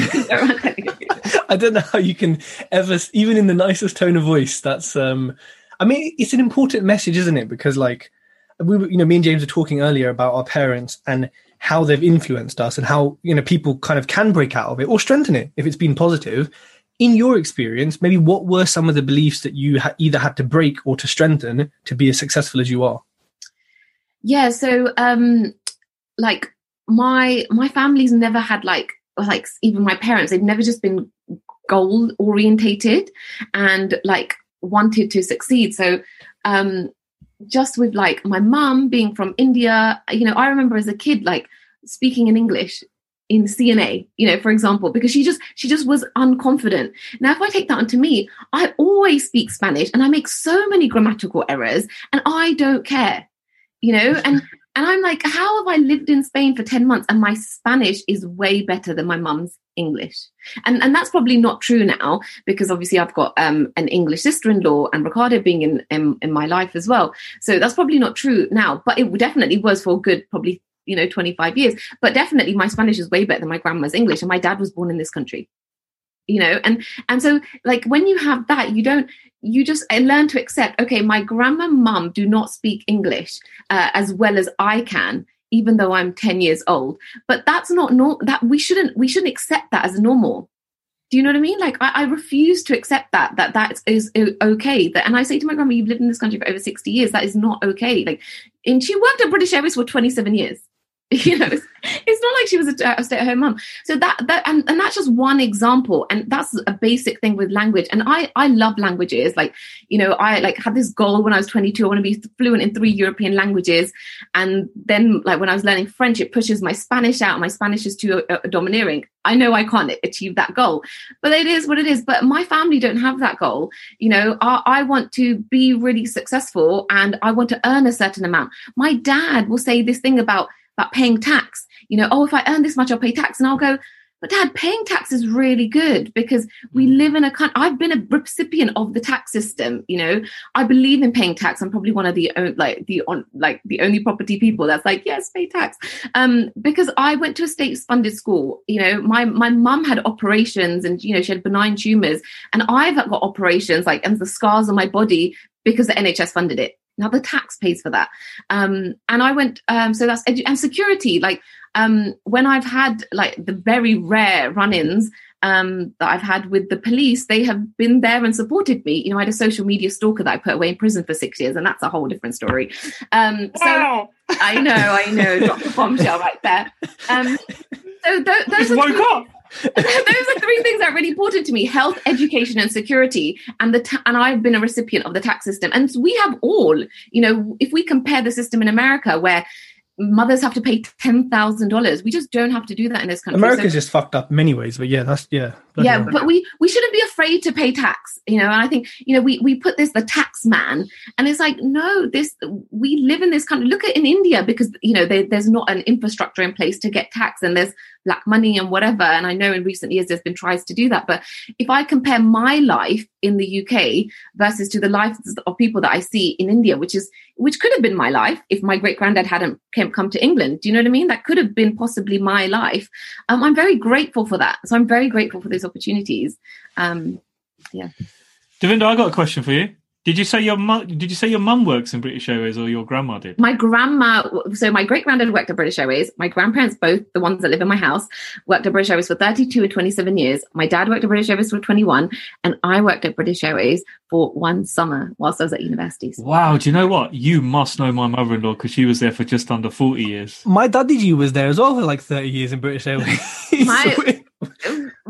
I don't know how you can ever, even in the nicest tone of voice. That's, um, I mean, it's an important message, isn't it? Because like, we, were, you know, me and James were talking earlier about our parents and how they've influenced us and how you know people kind of can break out of it or strengthen it if it's been positive. in your experience, maybe what were some of the beliefs that you ha- either had to break or to strengthen to be as successful as you are? Yeah, so um like my my family's never had like like even my parents they've never just been goal orientated and like wanted to succeed. So um just with like my mum being from india you know i remember as a kid like speaking in english in cna you know for example because she just she just was unconfident. Now if i take that onto me i always speak spanish and i make so many grammatical errors and i don't care you know and and I'm like, how have I lived in Spain for 10 months and my Spanish is way better than my mum's English? And and that's probably not true now because obviously I've got um, an English sister-in-law and Ricardo being in, in in my life as well. So that's probably not true now, but it definitely was for good probably you know 25 years. But definitely my Spanish is way better than my grandma's English and my dad was born in this country you know and and so like when you have that you don't you just learn to accept okay my grandma mum do not speak english uh, as well as i can even though i'm 10 years old. But that's not normal that we shouldn't we shouldn't accept that as normal. Do you know what i mean? Like I, I refuse to accept that that that is okay. That and i say to my grandma you've lived in this country for over 60 years that is not okay. Like and she worked at british airways for 27 years you know it's, it's not like she was a, a, stay-at-home mom so that that and, and that's just one example. And that's a basic thing with language. And i i love languages. Like you know i like had this goal when i was 22 i want to be fluent in three european languages. And then like when i was learning french it pushes my spanish out. My spanish is too uh, domineering. I know i can't achieve that goal but it is what it is. But my family don't have that goal. You know I, I want to be really successful and i want to earn a certain amount. My dad will say this thing about about paying tax. You know, oh, if I earn this much, I'll pay tax. And I'll go, but dad, paying tax is really good because we mm. live in a country. I've been a recipient of the tax system. You know, I believe in paying tax. I'm probably one of the like the on like the only property people that's like yes, pay tax. Um, because I went to a state funded school. You know, my my mum had operations and you know she had benign tumors, and I've got operations like and the scars on my body because the NHS funded it. Now the tax pays for that. Um, and I went, um, so that's edu- and security. Like um, when I've had like the very rare run-ins um, that I've had with the police, they have been there and supported me. You know, I had a social media stalker that I put away in prison for six years, and that's a whole different story. Um, so wow. I know, I know, drop the bombshell right there. Um, so th- those Just woke up. those are three things that are really important to me health education and security and the ta- and i've been a recipient of the tax system and we have all you know if we compare the system in america where mothers have to pay ten thousand dollars. We just don't have to do that in this country. America's so, just fucked up many ways, but yeah, that's yeah. Yeah, but we we shouldn't be afraid to pay tax, you know. And I think you know we we put this the tax man, and it's like no, this we live in this country. Look at in India because you know they, there's not an infrastructure in place to get tax, and there's black money and whatever. And I know in recent years there's been tries to do that, but if I compare my life in the UK versus to the lives of people that I see in India, which is which could have been my life if my great granddad hadn't came, come to England. Do you know what I mean? That could have been possibly my life. Um, I'm very grateful for that. So I'm very grateful for those opportunities. Um, yeah. Davinder, I got a question for you. Did you say your mum? Did you say your mum works in British Airways or your grandma did? My grandma. So my great granddad worked at British Airways. My grandparents, both the ones that live in my house, worked at British Airways for 32 and 27 years. My dad worked at British Airways for 21, and I worked at British Airways for one summer whilst I was at universities. Wow. Do you know what? You must know my mother-in-law because she was there for just under 40 years. My daddy G was there as well for like 30 years in British Airways. my,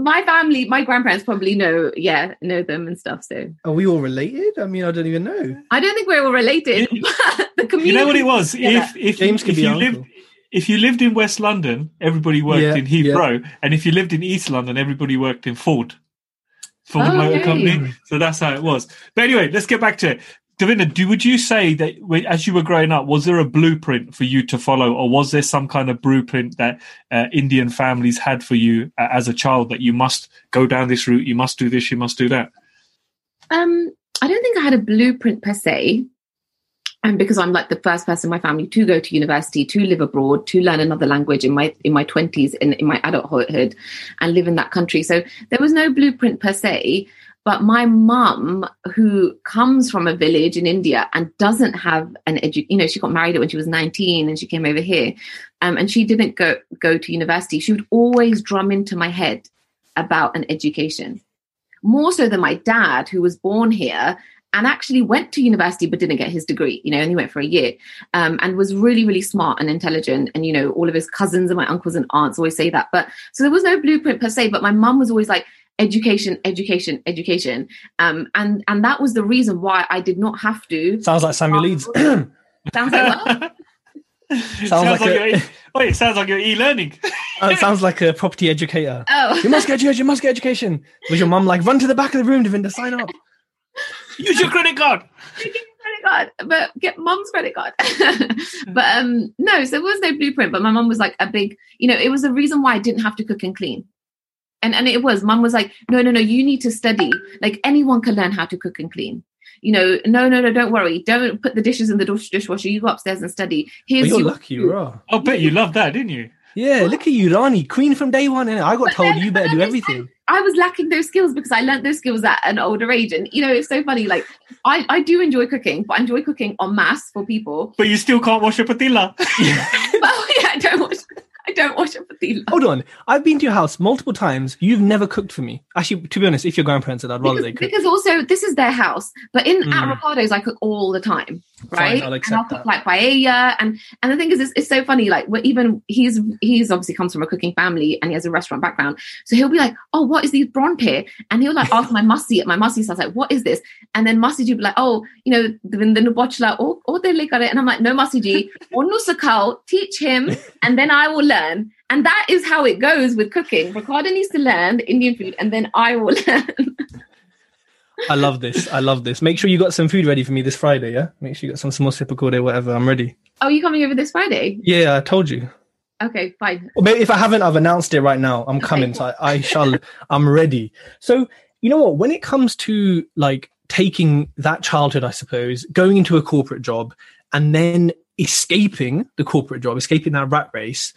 my family, my grandparents probably know, yeah, know them and stuff. So are we all related? I mean, I don't even know. I don't think we're all related. You, the community. You know what it was? If if James if, if you lived if you lived in West London, everybody worked yeah, in Heathrow, yeah. and if you lived in East London, everybody worked in Ford. Ford oh, Motor okay. Company. So that's how it was. But anyway, let's get back to it. Davinder, do, would you say that as you were growing up, was there a blueprint for you to follow, or was there some kind of blueprint that uh, Indian families had for you uh, as a child that you must go down this route, you must do this, you must do that? Um, I don't think I had a blueprint per se, and because I'm like the first person in my family to go to university, to live abroad, to learn another language in my in my twenties, in, in my adulthood, and live in that country. So there was no blueprint per se. But my mum, who comes from a village in India and doesn't have an edu, you know, she got married when she was 19 and she came over here, um, and she didn't go go to university. She would always drum into my head about an education, more so than my dad, who was born here and actually went to university but didn't get his degree, you know, and he went for a year um, and was really, really smart and intelligent. And, you know, all of his cousins and my uncles and aunts always say that. But so there was no blueprint per se, but my mum was always like, education education education um and and that was the reason why i did not have to sounds like samuel leeds sounds like what? sounds, sounds like, like, a, you're, e- wait, it sounds like you're e-learning. uh, sounds like a property educator oh you must get education you must get education was your mum like run to the back of the room Davinder sign up Use your credit card. credit card, but get mom's credit card. but um no, so there was no blueprint. But my mom was like a big, you know, it was the reason why I didn't have to cook and clean. And and it was, mom was like, no, no, no, you need to study. Like anyone can learn how to cook and clean. You know, no, no, no, don't worry. Don't put the dishes in the dish- dishwasher. You go upstairs and study. well, you're your lucky you are oh, I bet you love that, didn't you? yeah look at you Rani queen from day one and I got But told then- you better do everything I was lacking those skills because I learned those skills at an older age. And you know, it's so funny. Like I, I do enjoy cooking, but I enjoy cooking en masse for people. But you still can't wash a patilla. But yeah, don't wash I don't wash a patilla. hold on. I've been to your house multiple times. You've never cooked for me. Actually to be honest if your grandparents said I'd rather because, they cook. because also this is their house but in at Mm. Ricardo's I cook all the time right? I'll and I'll cook that. like paella. And and the thing is it's, it's so funny like we're even he's he's obviously comes from a cooking family and he has a restaurant background. So he'll be like oh what is these bronte here and he'll like ask my mussy at my mussy so I was like what is this? And then mussy will be like oh you know the the nubochla or oh, or oh, they like it. And I'm like no mussy ji or nusakal teach him and then I will learn. And that is how it goes with cooking. Ricardo needs to learn the Indian food and then I will learn I love this I love this make sure you got some food ready for me this Friday yeah make sure you got some small sipper day whatever I'm ready oh you coming over this Friday yeah I told you Okay, fine. If I haven't, I've announced it right now. I'm coming, so I, I shall. I'm ready. So you know what? When it comes to like taking that childhood, I suppose, going into a corporate job, and then escaping the corporate job, escaping that rat race,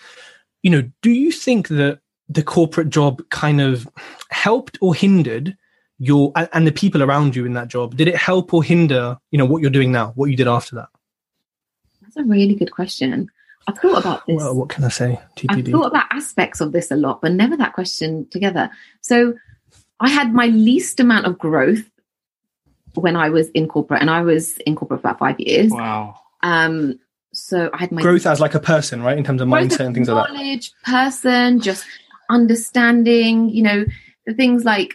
you know, do you think that the corporate job kind of helped or hindered your and, and the people around you in that job? Did it help or hinder, you know, what you're doing now, what you did after that? That's a really good question. I've thought about this. Well, what can I say? I've thought about aspects of this a lot, but never that question together. So I had my least amount of growth when I was in corporate, and I was in corporate for about five years. Wow. Um, so I had my Growth as like a person, right? In terms of growth mindset of and things like that. knowledge, person, just understanding, you know, the things like,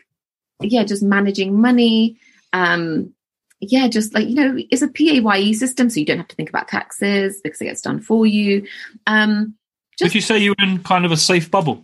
yeah, just managing money. Um, yeah, just like, you know, it's a PAYE system, so you don't have to think about taxes because it gets done for you. Um, Would you say you were in kind of a safe bubble?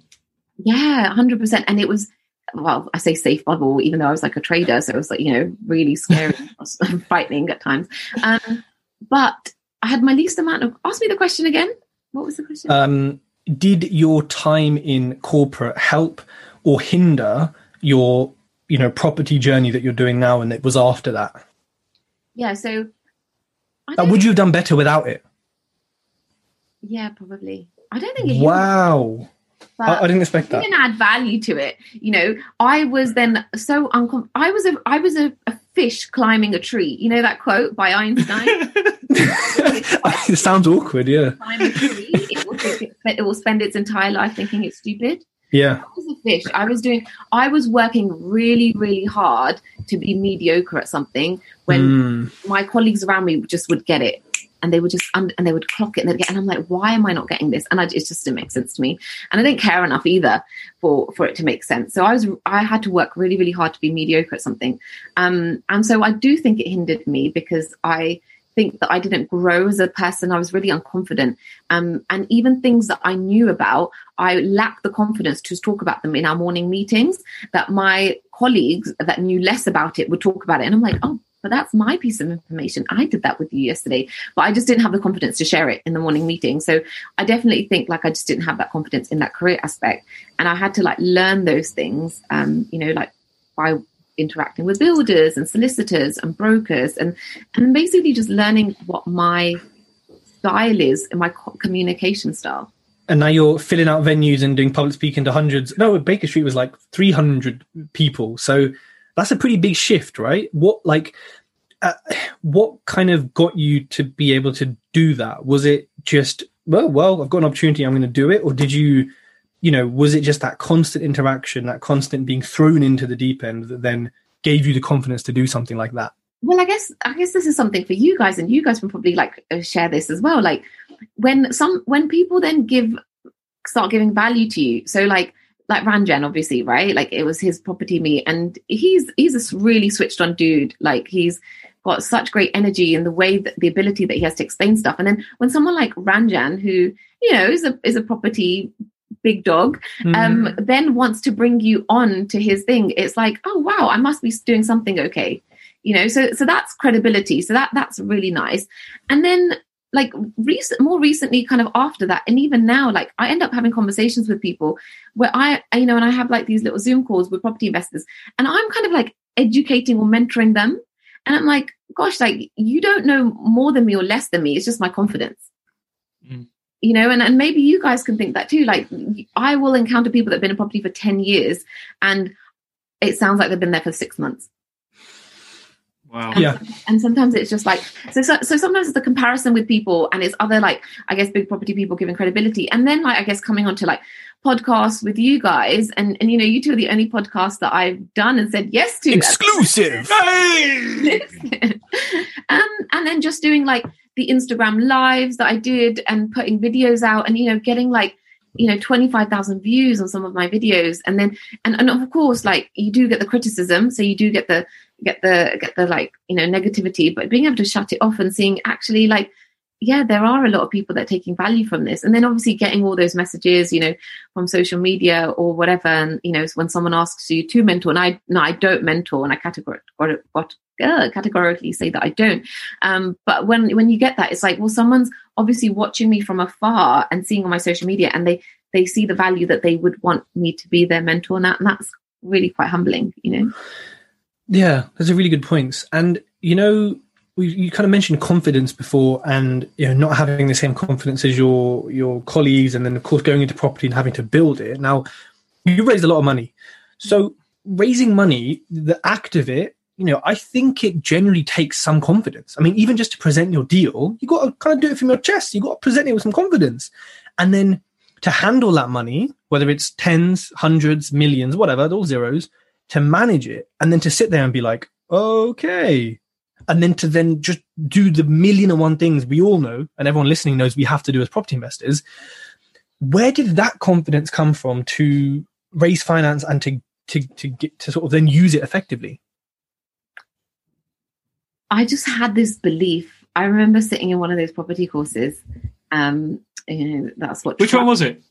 yeah, 100%. And it was, well, I say safe bubble, even though I was like a trader. So it was like, you know, really scary, and frightening at times. Um, but I had my least amount of, ask me the question again. What was the question? um, did your time in corporate help or hinder your you know property journey that you're doing now and it was after that yeah, so. I uh, would you have done better without it Yeah, probably. I don't think it wow I, I didn't expect that didn't add value to it. You know, I was then so uncom. I was a I was a, a fish climbing a tree. You know that quote by Einstein. it sounds awkward yeah Climb a tree, it will, it, it will spend its entire life thinking it's stupid. Yeah I was a fish. I was doing. I was working really, really hard to be mediocre at something when Mm. my colleagues around me just would get it and they would just and they would clock it and they'd get and I'm like why am I not getting this and I, it just didn't make sense to me and I didn't care enough either for for it to make sense so I was I had to work really really hard to be mediocre at something um and so I do think it hindered me because I think that I didn't grow as a person I was really unconfident um and even things that I knew about I lacked the confidence to talk about them in our morning meetings that my colleagues that knew less about it would talk about it and I'm like oh but that's my piece of information. I did that with you yesterday, but I just didn't have the confidence to share it in the morning meeting. So I definitely think like I just didn't have that confidence in that career aspect. And I had to like learn those things, um, you know, like by interacting with builders and solicitors and brokers and, and basically just learning what my style is and my communication style. and now you're filling out venues and doing public speaking to hundreds. No baker street was like 300 people. So that's a pretty big shift right? What like uh, what kind of got you to be able to do that? Was it just well well i've got an opportunity i'm going to do it? Or did you you know, was it just that constant interaction, that constant being thrown into the deep end that then gave you the confidence to do something like that? Well, I guess I guess this is something for you guys, and you guys can probably like uh, share this as well. Like when some when people then give start giving value to you, so like like Ranjan, obviously, right? Like it was his property me, and he's he's a really switched on dude. Like he's got such great energy and the way that the ability that he has to explain stuff. And then when someone like Ranjan, who you know is a is a property big dog, Mm-hmm. um, then wants to bring you on to his thing, it's like, oh wow, I must be doing something okay. You know, so so that's credibility. So that that's really nice. And then like recent more recently kind of after that and even now like i end up having conversations with people where i you know and i have like these little zoom calls with property investors and i'm kind of like educating or mentoring them and i'm like gosh like you don't know more than me or less than me it's just my confidence Mm. You know and, and maybe you guys can think that too like i will encounter people that have been in property for 10 years and it sounds like they've been there for six months Wow. Yeah. and sometimes it's just like so, so so sometimes it's the comparison with people and it's other like i guess big property people giving credibility and then like i guess coming on to like podcasts with you guys and and you know you two are the only podcast that i've done and said yes to Exclusive. um, and then just doing like the Instagram lives that I did and putting videos out and you know getting like you know 25,000 views on some of my videos. And then and, and of course like you do get the criticism so you do get the get the get the like you know negativity. But being able to shut it off and seeing actually like yeah there are a lot of people that are taking value from this. And then obviously getting all those messages you know from social media or whatever. And you know when someone asks you to mentor and i no i don't mentor and i categor- uh, categorically say that i don't um but when when you get that it's like well someone's obviously watching me from afar and seeing on my social media and they they see the value that they would want me to be their mentor and, that, and that's really quite humbling you know Yeah, those are really good points. And you know, we, you kind of mentioned confidence before, and you know, not having the same confidence as your your colleagues, and then of course going into property and having to build it. Now, you raised a lot of money, so raising money, the act of it, you know, I think it generally takes some confidence. I mean, even just to present your deal, you got to kind of do it from your chest. You got to present it with some confidence, and then to handle that money, whether it's tens, hundreds, millions, whatever, all zeros, to manage it and then to sit there and be like, okay. And then to then just do the million and one things we all know and everyone listening knows we have to do as property investors. Where did that confidence come from to raise finance and to to to get to sort of then use it effectively? I just had this belief. I remember sitting in one of those property courses. Um, you know, that's what Which one was it?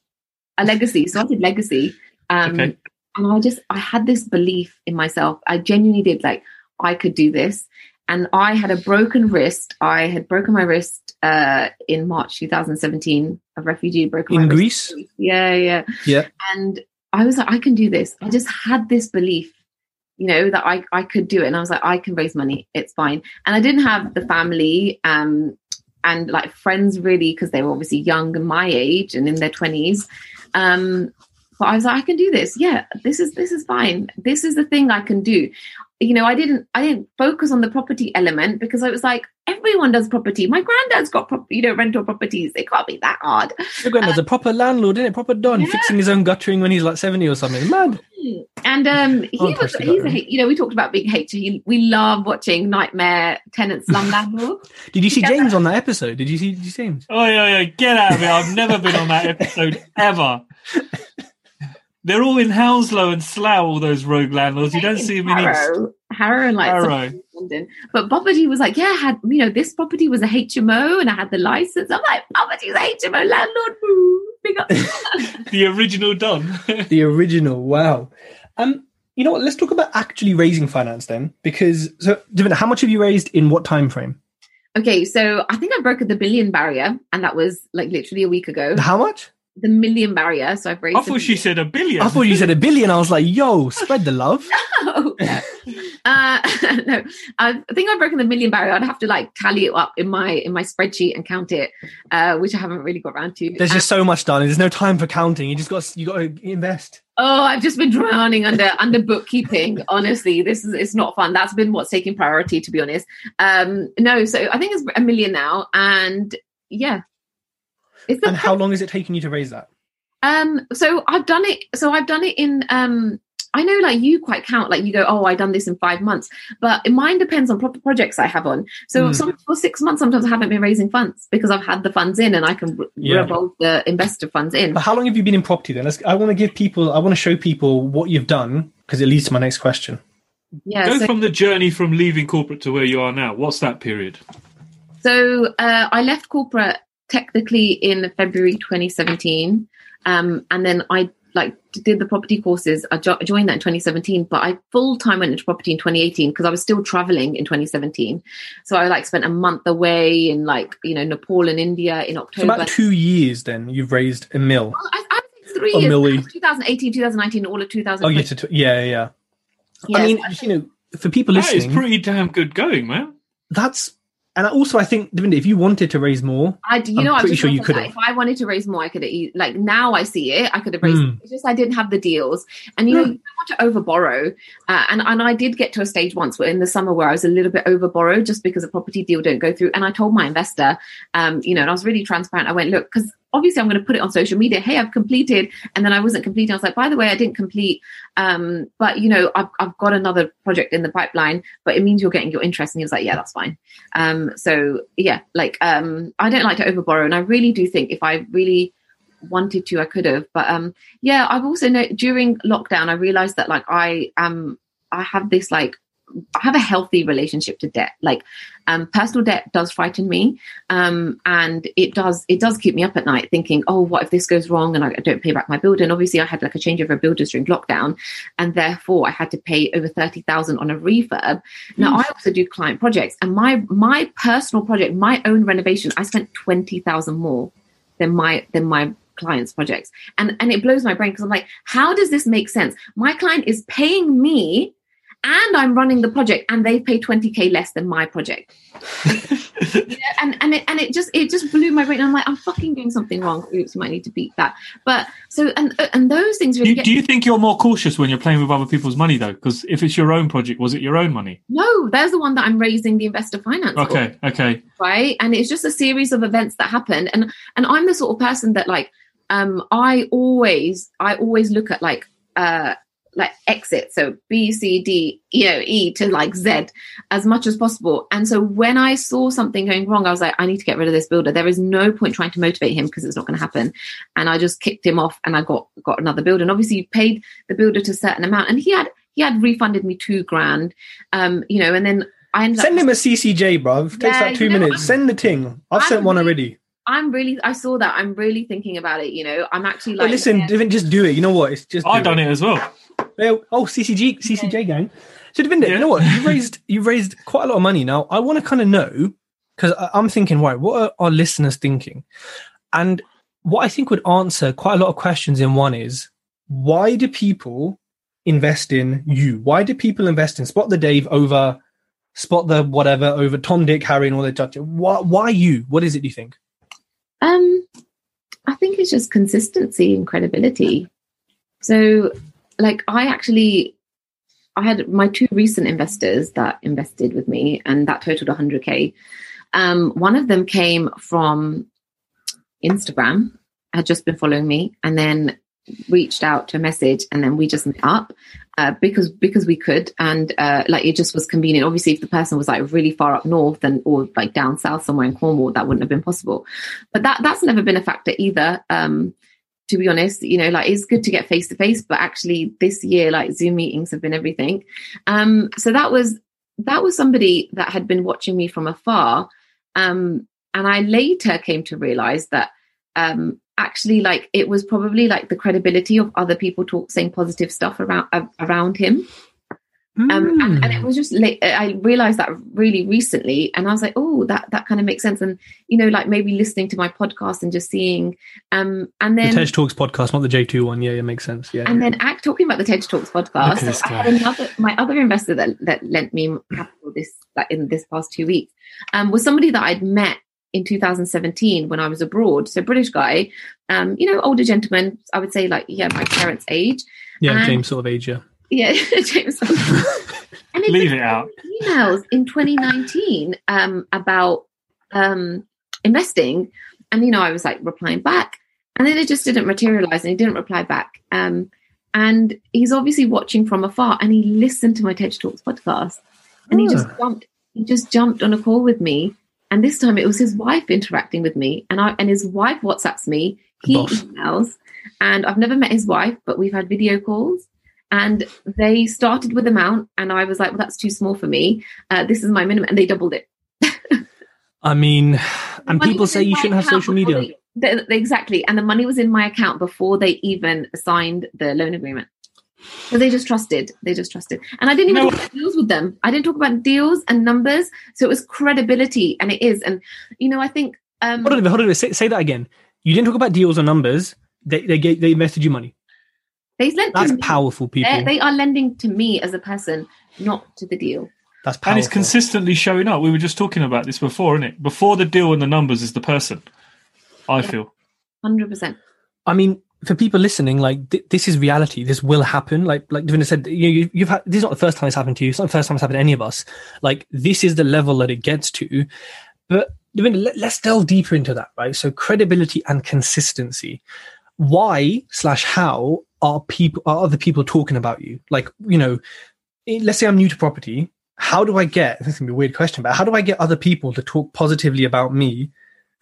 a legacy. So I did legacy. Um, Okay. and I just I had this belief in myself. I genuinely did like I could do this. And I had a broken wrist. I had broken my wrist uh, in March 2017. A refugee broken In my Greece? wrist. Yeah, yeah. Yeah. And I was like, I can do this. I just had this belief, you know, that I, I could do it. And I was like, I can raise money. It's fine. And I didn't have the family um, and like friends really, because they were obviously young and my age and in their 20s. Um, but I was like, I can do this. Yeah, this is this is fine. This is the thing I can do. You know, I didn't I didn't focus on the property element because I was like, everyone does property. My granddad's got prop- you know rental properties. It can't be that hard. Your granddad's a proper landlord, isn't it? Proper don, Yeah. fixing his own guttering when he's like 70 or something. Mad. And um, he was he's a, you know we talked about being H. He, we love watching Nightmare Tenant Slum Landlord. Did you see Yeah. James on that episode? Did you see, did you see James? Oh yeah, yeah, get out of it! I've never been on that episode ever. They're all in Hounslow and Slough, all those rogue landlords. You don't see them in East Harrow, Harrow and like some- Harrow. London. But property was like, yeah, I had you know this property was a HMO and I had the license. I'm like, property's a HMO landlord. Woo, big up. The original Don. the original. Wow. Um, you know what? Let's talk about actually raising finance then, because so Davina, how much have you raised in what time frame? okay, so I think I broke the billion barrier, and that was like literally a week ago. How much? The million barrier. So I've raised. I a thought she said a billion. I thought you said a billion. I was like, yo, spread the love. no. uh, no, I think I've broken the million barrier. I'd have to like tally it up in my in my spreadsheet and count it, uh, which I haven't really got around to. There's Uh, just so much, darling. There's no time for counting. You just got you got to invest. oh, I've just been drowning under under bookkeeping. Honestly, this is it's not fun. That's been what's taking priority, to be honest. Um, no, so I think it's a million now, and yeah, it's the And how long is it taking you to raise that? Um, so I've done it. So I've done it in. Um, I know, like you quite count. Like you go, oh, I done this in five months, but mine depends on proper projects I have on. So Mm. some for six months, sometimes I haven't been raising funds because I've had the funds in and I can re- Yeah. revolve the investor funds in. But how long have you been in property then? Let's, I want to give people, I want to show people what you've done because it leads to my next question. Yeah. Go So, from the journey from leaving corporate to where you are now. What's that period? so uh, I left corporate technically in February 2017, um, and then I like did the property courses. I jo- joined that in 2017, but I full time went into property in 2018 because I was still traveling in 2017. So I like spent a month away in like you know Nepal and India in October. So October. about two years then you've raised a mil. Well, I, I think three A years. milli. 2018, 2019, all of 2020. Oh, yeah, to, yeah, yeah. Yeah, I mean, so you know, for people That is listening, it's pretty damn good going, man. that's, and also I think, if you wanted to raise more, I, you I'm know, I'm pretty sure you could've. If I wanted to raise more, I could have. Like now, I see it. I could have raised. Mm. It's just I didn't have the deals, and you know, Hmm. you don't want to over borrow. Uh, and and I did get to a stage once where in the summer where I was a little bit over borrowed just because a property deal don't go through. And I told my investor, um, you know, and I was really transparent. I went, look, because obviously I'm going to put it on social media. Hey, I've completed, and then I wasn't completing. I was like, by the way, I didn't complete, um, but you know, I've I've got another project in the pipeline, but it means you're getting your interest. And he was like, yeah, that's fine. Um, so yeah, like um, I don't like to overborrow, and I really do think if I really wanted to, I could have. But um, yeah, I've also know during lockdown, I realized that like I um, I have this like have a healthy relationship to debt. Like um, personal debt does frighten me, um, and it does it does keep me up at night thinking, oh, what if this goes wrong and I don't pay back my builder? And obviously, I had like a changeover of builders during lockdown, and therefore I had to pay over thirty thousand on a refurb. Now I also do client projects, and my my personal project, my own renovation, I spent twenty thousand more than my than my clients' projects, and and it blows my brain because I'm like, how does this make sense? My client is paying me. And I'm running the project, and they pay 20k less than my project. You know, and and it and it just it just blew my brain. I'm like, I'm fucking doing something wrong. Oops, you might need to beat that. But so and and those things Do really you, get do you think you're more cautious when you're playing with other people's money, though? Because if it's your own project, was it your own money? no. There's the one that I'm raising the investor finance. for. Okay, okay. right and it's just a series of events that happened and and i'm the sort of person that like um i always i always look at like uh like exit so b c d you know e to like z as much as possible and so when i saw something going wrong i was like i need to get rid of this builder there is no point trying to motivate him because it's not going to happen and i just kicked him off and i got got another builder and obviously you paid the builder to a certain amount and he had he had refunded me two grand um you know and then i ended send up him a CCJ, bruv. Takes Yeah, like two you know, minutes. I'm- Send the ting. I've I'm sent one really- already. I'm really, I saw that. I'm really thinking about it. You know, I'm actually But like, listen, yeah. Just do it. You know what? It's just I've do done it as well. Yeah, Oh, CCG, CCJ gang. So, Davinder, you know what? You've raised you've raised quite a lot of money now. I want to kind of know because I'm thinking, right, what are our listeners thinking? And what I think would answer quite a lot of questions in one is why do people invest in you? Why do people invest in Spot the Dave over Spot the whatever over Tom, Dick, Harry, and all the judges? Why, why you? What is it? Do you think? um, I think it's just consistency and credibility. So, like, I actually, I had my two recent investors that invested with me, and that totaled 100k. Um, one of them came from Instagram, had just been following me, and then reached out to a message, and then we just met up uh, because because we could, and uh, like it just was convenient. Obviously, if the person was like really far up north and or like down south somewhere in Cornwall, that wouldn't have been possible. But that that's never been a factor either. Um, to be honest, you know, like it's good to get face to face, but actually this year, like Zoom meetings have been everything. Um, so that was that was somebody that had been watching me from afar. Um, and I later came to realize that um, actually, like it was probably like the credibility of other people talk saying positive stuff around uh, around him. Um, and, and it was just late, I realized that really recently, and I was like, oh, that that kind of makes sense. And you know, like maybe listening to my podcast and just seeing, um, and the then Tej Talks podcast, not the J2 one. Yeah, it makes sense. Yeah. and then act talking about the Tej Talks podcast. At I had another my other investor that that lent me capital this like in this past two weeks um, was somebody that I'd met in 2017 when I was abroad. So British guy, um, you know, older gentleman. I would say like yeah, my parents' age. yeah, and- James sort of age, yeah. Yeah, James. and Leave it out. emails in 2019 um, about um, investing, and you know, I was like replying back, and then it just didn't materialize and he didn't reply back. Um, and he's obviously watching from afar and he listened to my Tej Talks podcast and he just Ah. jumped, he just jumped on a call with me. And this time it was his wife interacting with me and I, and his wife WhatsApps me, he Boss. emails and I've never met his wife, but we've had video calls and they started with amount and I was like, well, that's too small for me. Uh, this is my minimum. And they doubled it. I mean, and people say you shouldn't have social media. They, they- exactly. And the money was in my account before they even signed the loan agreement. So they just trusted. They just trusted. And I didn't even know talk about deals with them. I didn't talk about deals and numbers. So it was credibility. And it is. And, you know, I think. Um, Hold on, hold on. Say, say that again. You didn't talk about deals or numbers. They they gave, they invested you money. They lent That's to me. powerful, people. They're- They are lending to me as a person, not to the deal. That's And it's consistently showing up. We were just talking about this before, isn't it? Before the deal and the numbers is the person. I feel. 100%. I mean, for people listening, like th- this is reality. This will happen. Like like Davina said, you, you you've had this is not the first time it's happened to you. It's not the first time it's happened to any of us. Like this is the level that it gets to. But Davina, let, let's delve deeper into that, right? So credibility and consistency. Why slash how are people are other people talking about you? Like you know, let's say I'm new to property. How do I get? This is gonna be a weird question, but how do I get other people to talk positively about me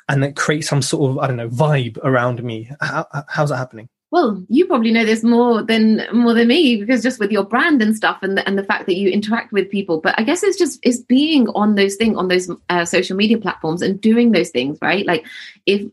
and then create some sort of I don't know vibe around me. How, how's that happening? Well, you probably know this more than more than me because just with your brand and stuff, and the, and the fact that you interact with people. But I guess it's just it's being on those things on those uh, social media platforms and doing those things, right? Like if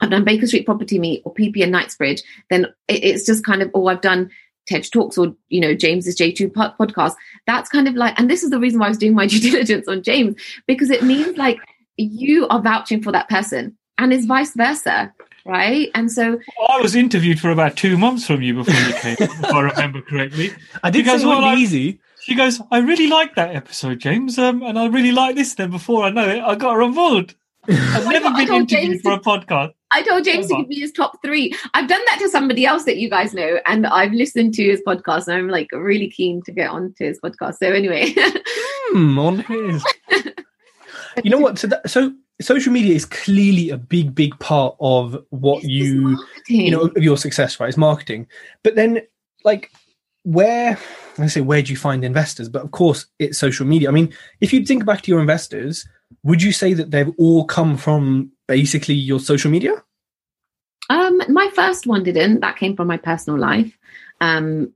I've done Baker Street Property Meet or PP and Knightsbridge, then it, it's just kind of oh I've done Tej Talks or you know James's J2 podcast. That's kind of like, and this is the reason why I was doing my due diligence on James because it means like you are vouching for that person, and it's vice versa, right? And so I was interviewed for about two months from you before you came, if I remember correctly. I did Because say it wouldn't what be I- easy. She goes, I really like that episode, James, um, and I really like this. Then before I know it, I got her on board. I've never been interviewed James for a podcast. I told James to give me his top three. I've done that to somebody else that you guys know, and I've listened to his podcast, and I'm like really keen to get onto his podcast. So anyway, Hmm, on his. You know what? So, that, so social media is clearly a big, big part of what It's you you know of your success, right? It's marketing. But then, like, where I say where do you find investors? But of course, it's social media. I mean, if you think back to your investors, would you say that they've all come from basically your social media? Um, my first one didn't. That came from my personal life. Um,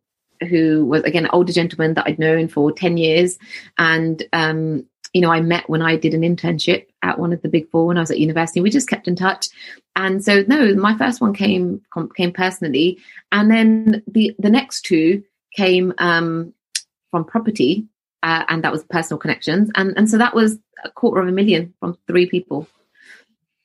who was again an older gentleman that I'd known for ten years, and um, you know I met when I did an internship at one of the big four when I was at university. We just kept in touch, and so no, my first one came came personally, and then the the next two came um, from property, uh, and that was personal connections, and and so that was a quarter of a million from three people.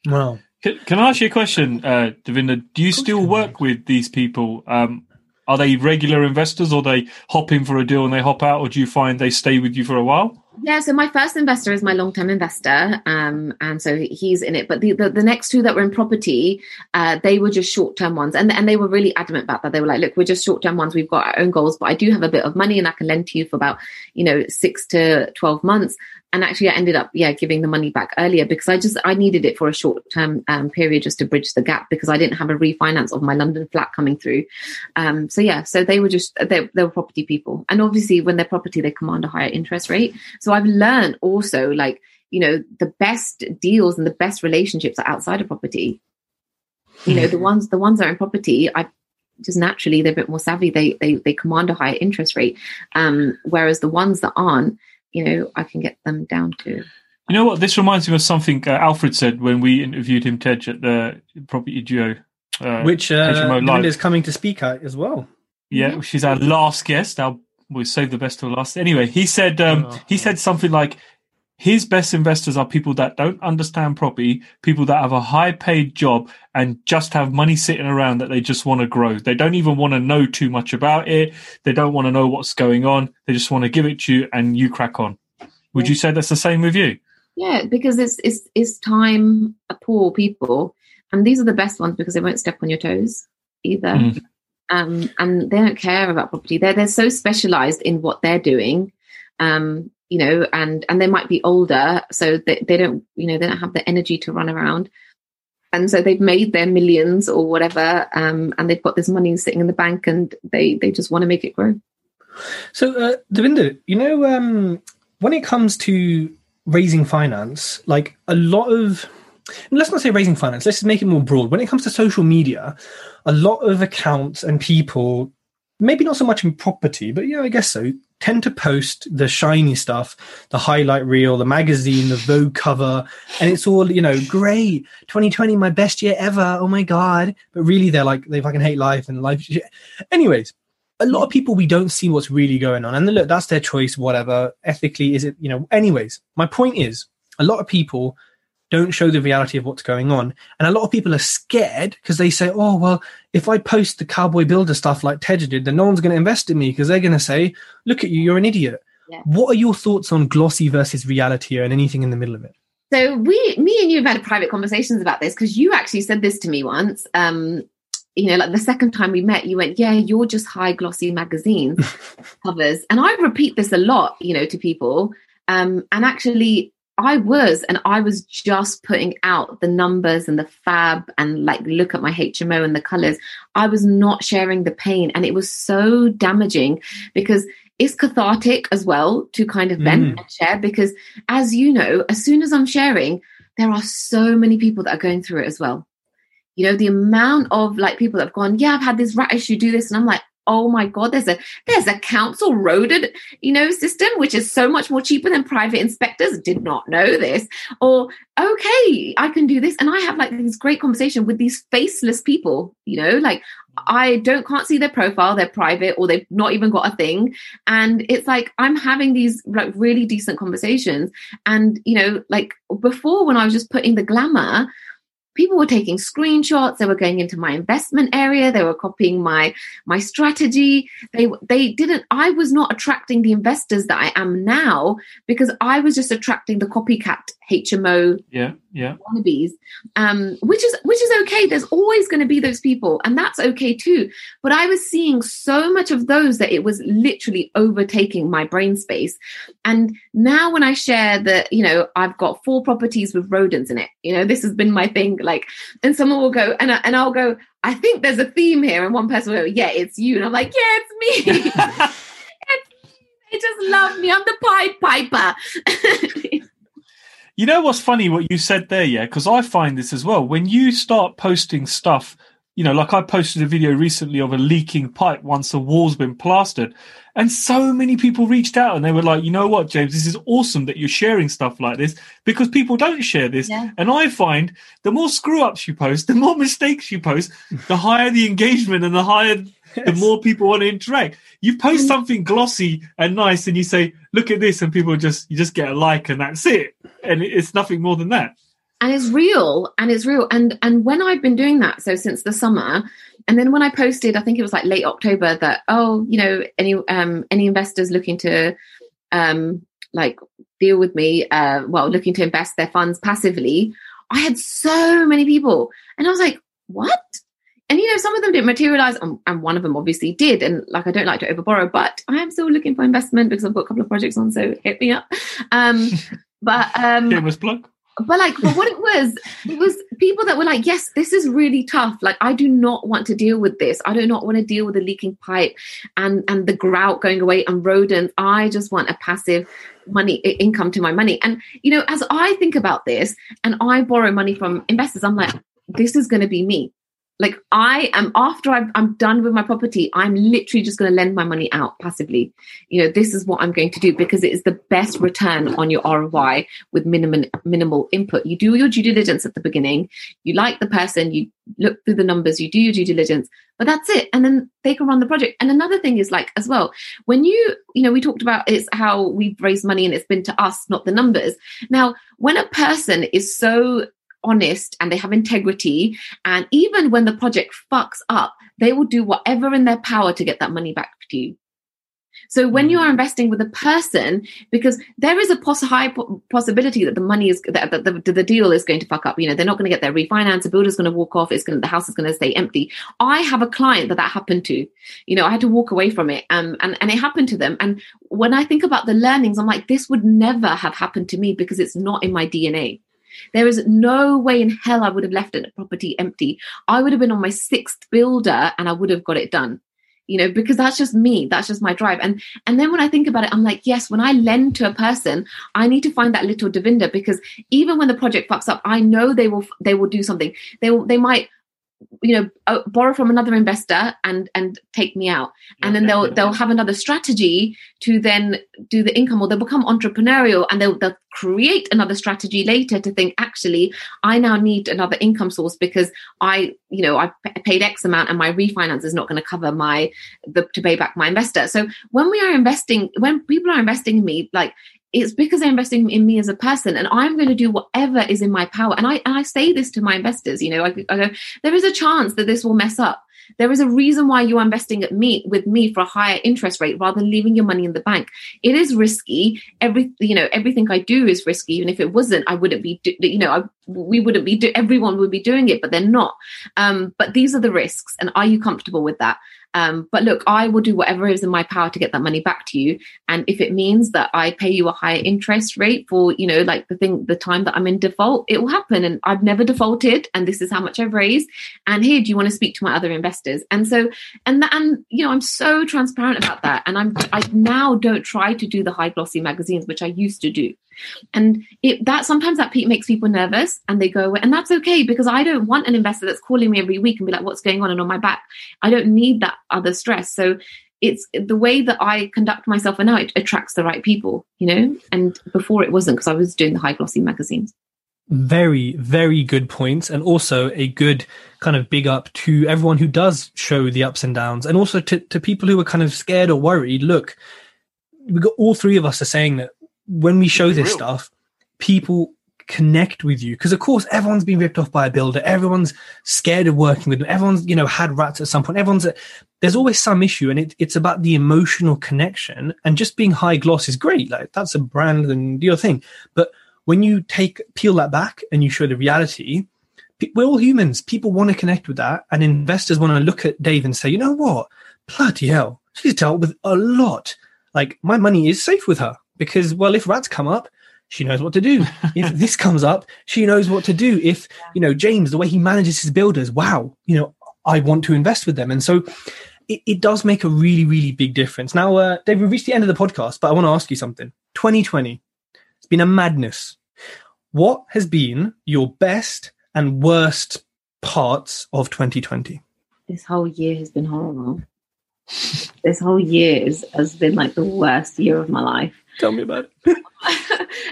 Wow. Can, can I ask you a question, uh, Davinder? Do you still work with these people? Um, are they regular investors, or they hop in for a deal and they hop out, or do you find they stay with you for a while? Yeah, so my first investor is my long-term investor, um, and so he's in it. But the, the the next two that were in property, uh, they were just short-term ones, and and they were really adamant about that. They were like, "Look, we're just short-term ones. We've got our own goals, but I do have a bit of money, and I can lend to you for about you know six to twelve months." And actually, I ended up yeah giving the money back earlier because I just I needed it for a short-term um, period just to bridge the gap because I didn't have a refinance of my London flat coming through. Um, so yeah, so they were just they, they were property people, and obviously when they're property, they command a higher interest rate. So I've learned also like, you know, the best deals and the best relationships are outside of property. You know, the ones the ones that are in property, I just naturally they're a bit more savvy. They they they command a higher interest rate. Um, whereas the ones that aren't, you know, I can get them down to You know what? This reminds me of something uh, Alfred said when we interviewed him, Tej, at the Property Duo. Uh, Which uh, HMO is coming to speak at as well. Yeah, she's our last guest. I'll we'll save the best till last. Anyway, he said um, Oh, he said something like his best investors are people that don't understand property, people that have a high paid job and just have money sitting around that they just want to grow. They don't even want to know too much about it. They don't want to know what's going on. They just want to give it to you and you crack on. Would Yeah. you say that's the same with you? Yeah, because it's it's it's time poor people, and these are the best ones because they won't step on your toes either. Mm. Um, and they don't care about property. They're they're so specialized in what they're doing, um, you know, and and they might be older, so they, they don't you know they don't have the energy to run around. and so they've made their millions or whatever, um, and they've got this money sitting in the bank, and they they just want to make it grow. So, uh, Davinder, you know, um, when it comes to raising finance, like a lot of let's not say raising finance, let's just make it more broad. When it comes to social media, a lot of accounts and people, maybe not so much in property, but yeah, I guess so, tend to post the shiny stuff, the highlight reel, the magazine, the Vogue cover, and it's all, you know, great, 2020, my best year ever. Oh my God. But really, they're like, they fucking hate life and life. Anyways, a lot of people, we don't see what's really going on. And look, that's their choice, whatever. Ethically, is it, you know, anyways, my point is, a lot of people don't show the reality of what's going on. And a lot of people are scared because they say, oh, well, if I post the cowboy builder stuff like Tej did, then no one's going to invest in me because they're going to say, look at you, you're an idiot. Yeah. What are your thoughts on glossy versus reality and anything in the middle of it? So we, me and you have had private conversations about this because you actually said this to me once. Um, you know, like the second time we met, you went, "Yeah, you're just high glossy magazine covers," and I repeat this a lot, you know, to people. Um, and actually, I was, and I was just putting out the numbers and the fab and like look at my HMO and the colors. I was not sharing the pain. And it was so damaging because it's cathartic as well to kind of vent mm. and share. Because as you know, as soon as I'm sharing, there are so many people that are going through it as well. You know, the amount of like people that have gone, yeah, I've had this rat issue, do this. And I'm like, oh my god there's a there's a council roaded you know system which is so much more cheaper than private inspectors did not know this. Or okay i can do this. And i have like this great conversation with these faceless people you know like i don't can't see their profile they're private or they've not even got a thing. And it's like i'm having these like really decent conversations. And you know like before when i was just putting the glamour people were taking screenshots they were going into my investment area they were copying my my strategy. They they didn't i was not attracting the investors that i am now because i was just attracting the copycat hmo yeah yeah. wannabes um which is which is okay. There's always going to be those people and that's okay too. But i was seeing so much of those that it was literally overtaking my brain space. And now when i share that you know i've got four properties with rodents in it you know this has been my thing like and someone will go and, I, and i'll go i think there's a theme here and one person will go yeah it's you. And i'm like yeah it's me. It's they just love me. I'm the pied piper you know what's funny what you said there yeah because i find this as well when you start posting stuff you know, like I posted a video recently of a leaking pipe once the wall's been plastered. And so many people reached out and they were like, you know what, James, this is awesome that you're sharing stuff like this because people don't share this. Yeah. And I find the more screw ups you post, the more mistakes you post, the higher the engagement and the higher, yes. the more people want to interact. You post mm. something glossy and nice and you say, look at this. And people just, you just get a like and that's it. And it's nothing more than that. And it's real and it's real. And and when i've been doing that so since the summer and then when i posted i think it was like late october that oh you know any um any investors looking to um like deal with me uh well looking to invest their funds passively i had so many people. And i was like what? And you know some of them didn't materialize and, and one of them obviously did. And like i don't like to overborrow but i am still looking for investment because i've got a couple of projects on so hit me up. Um but um shameless plug? but like but what it was it was people that were like yes this is really tough. Like i do not want to deal with this. I do not want to deal with the leaking pipe and and the grout going away and rodents. I just want a passive money income to my money. And you know as i think about this and i borrow money from investors i'm like this is going to be me like I am after i am done with my property, I'm literally just going to lend my money out passively. You know, this is what I'm going to do because it is the best return on your ROI with minimum minimal input. You do your due diligence at the beginning. You like the person, you look through the numbers, you do your due diligence, but that's it. And then they can run the project. And another thing is like as well, when you, you know, we talked about it's how we've raised money and it's been to us, not the numbers. Now, when a person is so honest and they have integrity. And even when the project fucks up, they will do whatever in their power to get that money back to you. So when you are mm. investing with a person, because there is a poss- high po- possibility that the money is that the, the, the, deal is going to fuck up. You know, they're not going to get their refinance. The builder's going to walk off. It's going to, the house is going to stay empty. I have a client that that happened to. You know, I had to walk away from it, um, and and it happened to them. And when I think about the learnings, I'm like, this would never have happened to me because it's not in my DNA There is no way in hell I would have left a property empty. I would have been on my sixth builder and I would have got it done. You know, because that's just me. That's just my drive. And and then when I think about it, I'm like, yes, when I lend to a person, I need to find that little dividend because even when the project fucks up, I know they will they will do something. They will they might you know uh, borrow from another investor and and take me out. And then they'll they'll have another strategy to then do the income or they'll become entrepreneurial and they'll, they'll create another strategy later to think actually i now need another income source because i you know i paid x amount and my refinance is not going to cover my the to pay back my investor. So when we are investing when people are investing in me like it's because they're investing in me as a person and i'm going to do whatever is in my power. And i and i say this to my investors you know I, I, go there is a chance that this will mess up. There is a reason why you're investing at me with me for a higher interest rate rather than leaving your money in the bank. It is risky. Every you know everything i do is risky even if it wasn't i wouldn't be you know I, we wouldn't be everyone would be doing it but they're not. Um, but these are the risks and are you comfortable with that um, but look, I will do whatever is in my power to get that money back to you. And if it means that I pay you a higher interest rate for, you know, like the thing, the time that I'm in default, it will happen. And I've never defaulted, and this is how much I've raised. And here, do you want to speak to my other investors? And so, and that, and you know, I'm so transparent about that. And I'm, I now don't try to do the high glossy magazines, which I used to do and it that sometimes that makes people nervous and they go away. And that's okay because i don't want an investor that's calling me every week and be like what's going on? and on my back. I don't need that other stress. So it's the way that i conduct myself and now it attracts the right people you know? And before it wasn't because i was doing the high glossy magazines. Very very good points and also a good kind of big up to everyone who does show the ups and downs and also to, to people who are kind of scared or worried. Look we got all three of us are saying that when we show this real. stuff, people connect with you. Because of course everyone's been ripped off by a builder. Everyone's scared of working with them. Everyone's you know had rats at some point. Everyone's a, there's always some issue and it, it's about the emotional connection and just being high gloss is great. Like that's a brand and your thing. But when you take peel that back and you show the reality we're all humans. People want to connect with that and investors want to look at dave and say you know what? Bloody hell. She's dealt with a lot. Like my money is safe with her because well if rats come up she knows what to do. If this comes up she knows what to do. If you know james the way he manages his builders wow you know i want to invest with them. And so it, it does make a really really big difference. Now uh, dave we've reached the end of the podcast but i want to ask you something. 2020 it's been a madness. What has been your best and worst parts of 2020 this whole year has been horrible. This whole year is, has been like the worst year of my life Tell me about it. and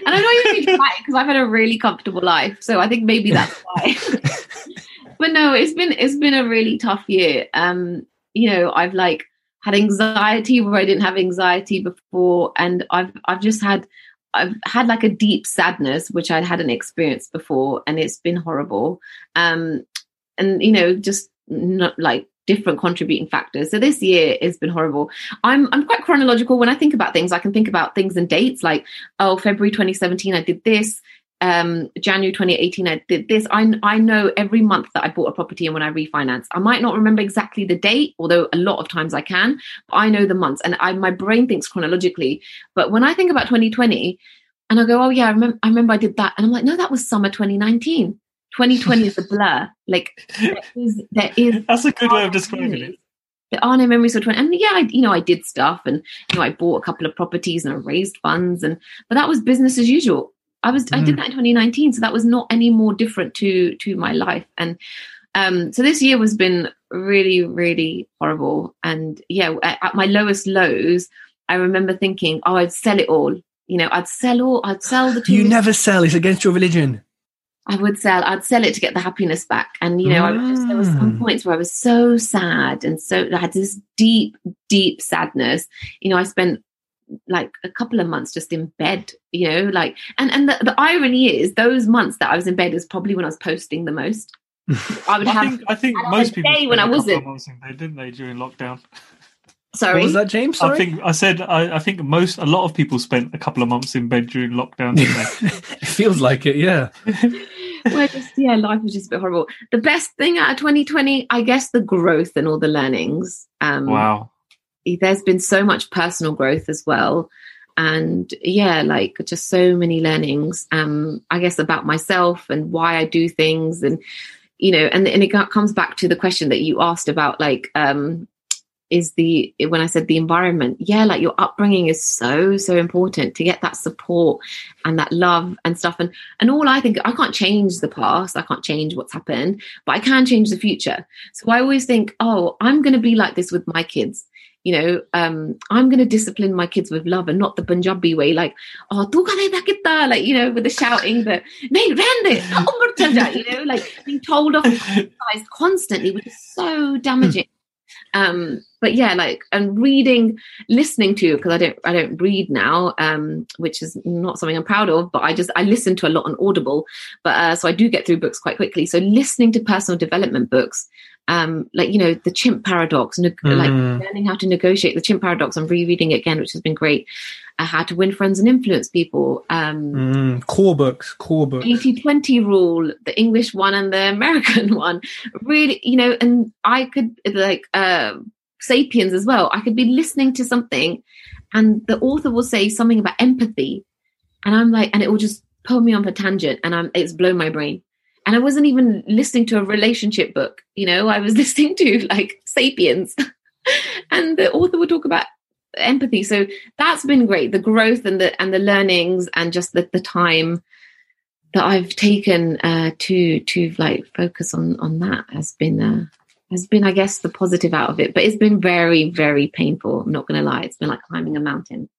I know you need to because I've had a really comfortable life, so I think maybe that's why. but no, it's been it's been a really tough year. Um, you know, I've like had anxiety where I didn't have anxiety before, and I've I've just had I've had like a deep sadness which I hadn't experienced before, and it's been horrible. Um, and you know, just not like different contributing factors. So this year has been horrible. I'm I'm quite chronological when I think about things. I can think about things and dates like oh February 2017 I did this. Um, January 2018 I did this. I I know every month that I bought a property and when I refinanced. I might not remember exactly the date, although a lot of times I can. But I know the months and I my brain thinks chronologically. But when I think about 2020 and I go, oh yeah, I remember I remember I did that, and I'm like, no, that was summer 2019. 2020 is a blur. Like there is, there is. That's a good way of describing it. There are no memories of 20. And yeah, I, you know, I did stuff, and you know, I bought a couple of properties and I raised funds, and but that was business as usual. I was, mm. I did mm. that in 2019, so that was not any more different to to my life. And um, so this year has been really, really horrible. And yeah, at, at my lowest lows, I remember thinking, oh, I'd sell it all. You know, I'd sell all, I'd sell the. You never sell. It's against your religion. I would sell, I'd sell it to get the happiness back. And, you know, mm. I just, there were some mm. points where I was so sad and so I had this deep, deep sadness. You know, I spent like a couple of months just in bed, you know, like, and, and the, the irony is those months that I was in bed was probably when I was posting the most. I would have, I think, I think most people when I wasn't. Bed, didn't they, during lockdown? Sorry, what was that, James? Sorry? I think I said I, I, think most a lot of people spent a couple of months in bed during lockdown. it feels like it, yeah. We're just yeah, life was just a bit horrible. The best thing out of 2020, I guess, the growth and all the learnings. Um, wow, there's been so much personal growth as well. and yeah like just so many learnings um i guess about myself and why i do things and you know and, and it comes back to the question that you asked about like um is the when I said the environment, yeah, like your upbringing is so so important to get that support and that love and stuff. And and all I think I can't change the past, I can't change what's happened, but I can change the future. So I always think, oh, I'm going to be like this with my kids. You know, um, I'm going to discipline my kids with love and not the Punjabi way, like, oh, tu kita, like, you know, with the shouting, the, you know, like being told off and criticized constantly, which is so damaging um but yeah like and reading listening to because i don't i don't read now um which is not something i'm proud of but i just i listen to a lot on audible but uh, so i do get through books quite quickly. So listening to personal development books um like you know the chimp paradox ne- mm. like learning how to negotiate the chimp paradox. I'm rereading it again which has been great. Uh, how to win friends and influence people um mm. core books core books. 80-20 rule the english one and the american one. Really you know and i could like uh sapiens as well. I could be listening to something and the author will say something about empathy. And i'm like and it will just pull me on a tangent and i'm it's blown my brain and I wasn't even listening to a relationship book. You know, I was listening to like Sapiens, and the author would talk about empathy. So that's been great. The growth and the and the learnings and just the, the time that I've taken uh, to to like focus on on that has been uh, has been, I guess, the positive out of it. But it's been very very painful. I'm not going to lie. It's been like climbing a mountain.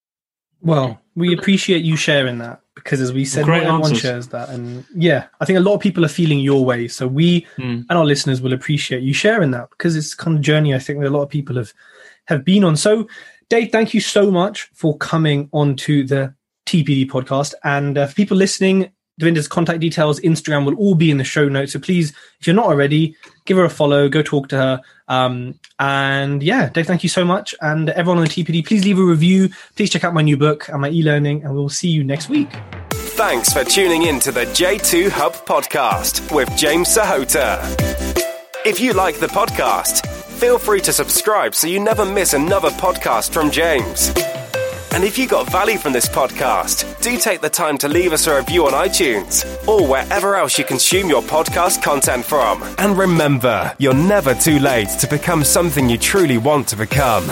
Well, we appreciate you sharing that because, as we said, Great everyone answers. shares that, and yeah, I think a lot of people are feeling your way. So we mm. and our listeners will appreciate you sharing that because it's kind of journey I think that a lot of people have have been on. So, Dave, thank you so much for coming on to the TPD podcast, and uh, for people listening, Davinder's contact details, Instagram will all be in the show notes. So please, if you're not already, give her a follow, go talk to her. Um, and yeah, Dave, thank you so much. And everyone on the TPD, please leave a review. Please check out my new book and my e learning, and we'll see you next week. Thanks for tuning in to the J2 Hub podcast with James Sahota. If you like the podcast, feel free to subscribe so you never miss another podcast from James. And if you got value from this podcast, do take the time to leave us a review on iTunes or wherever else you consume your podcast content from. And remember, you're never too late to become something you truly want to become.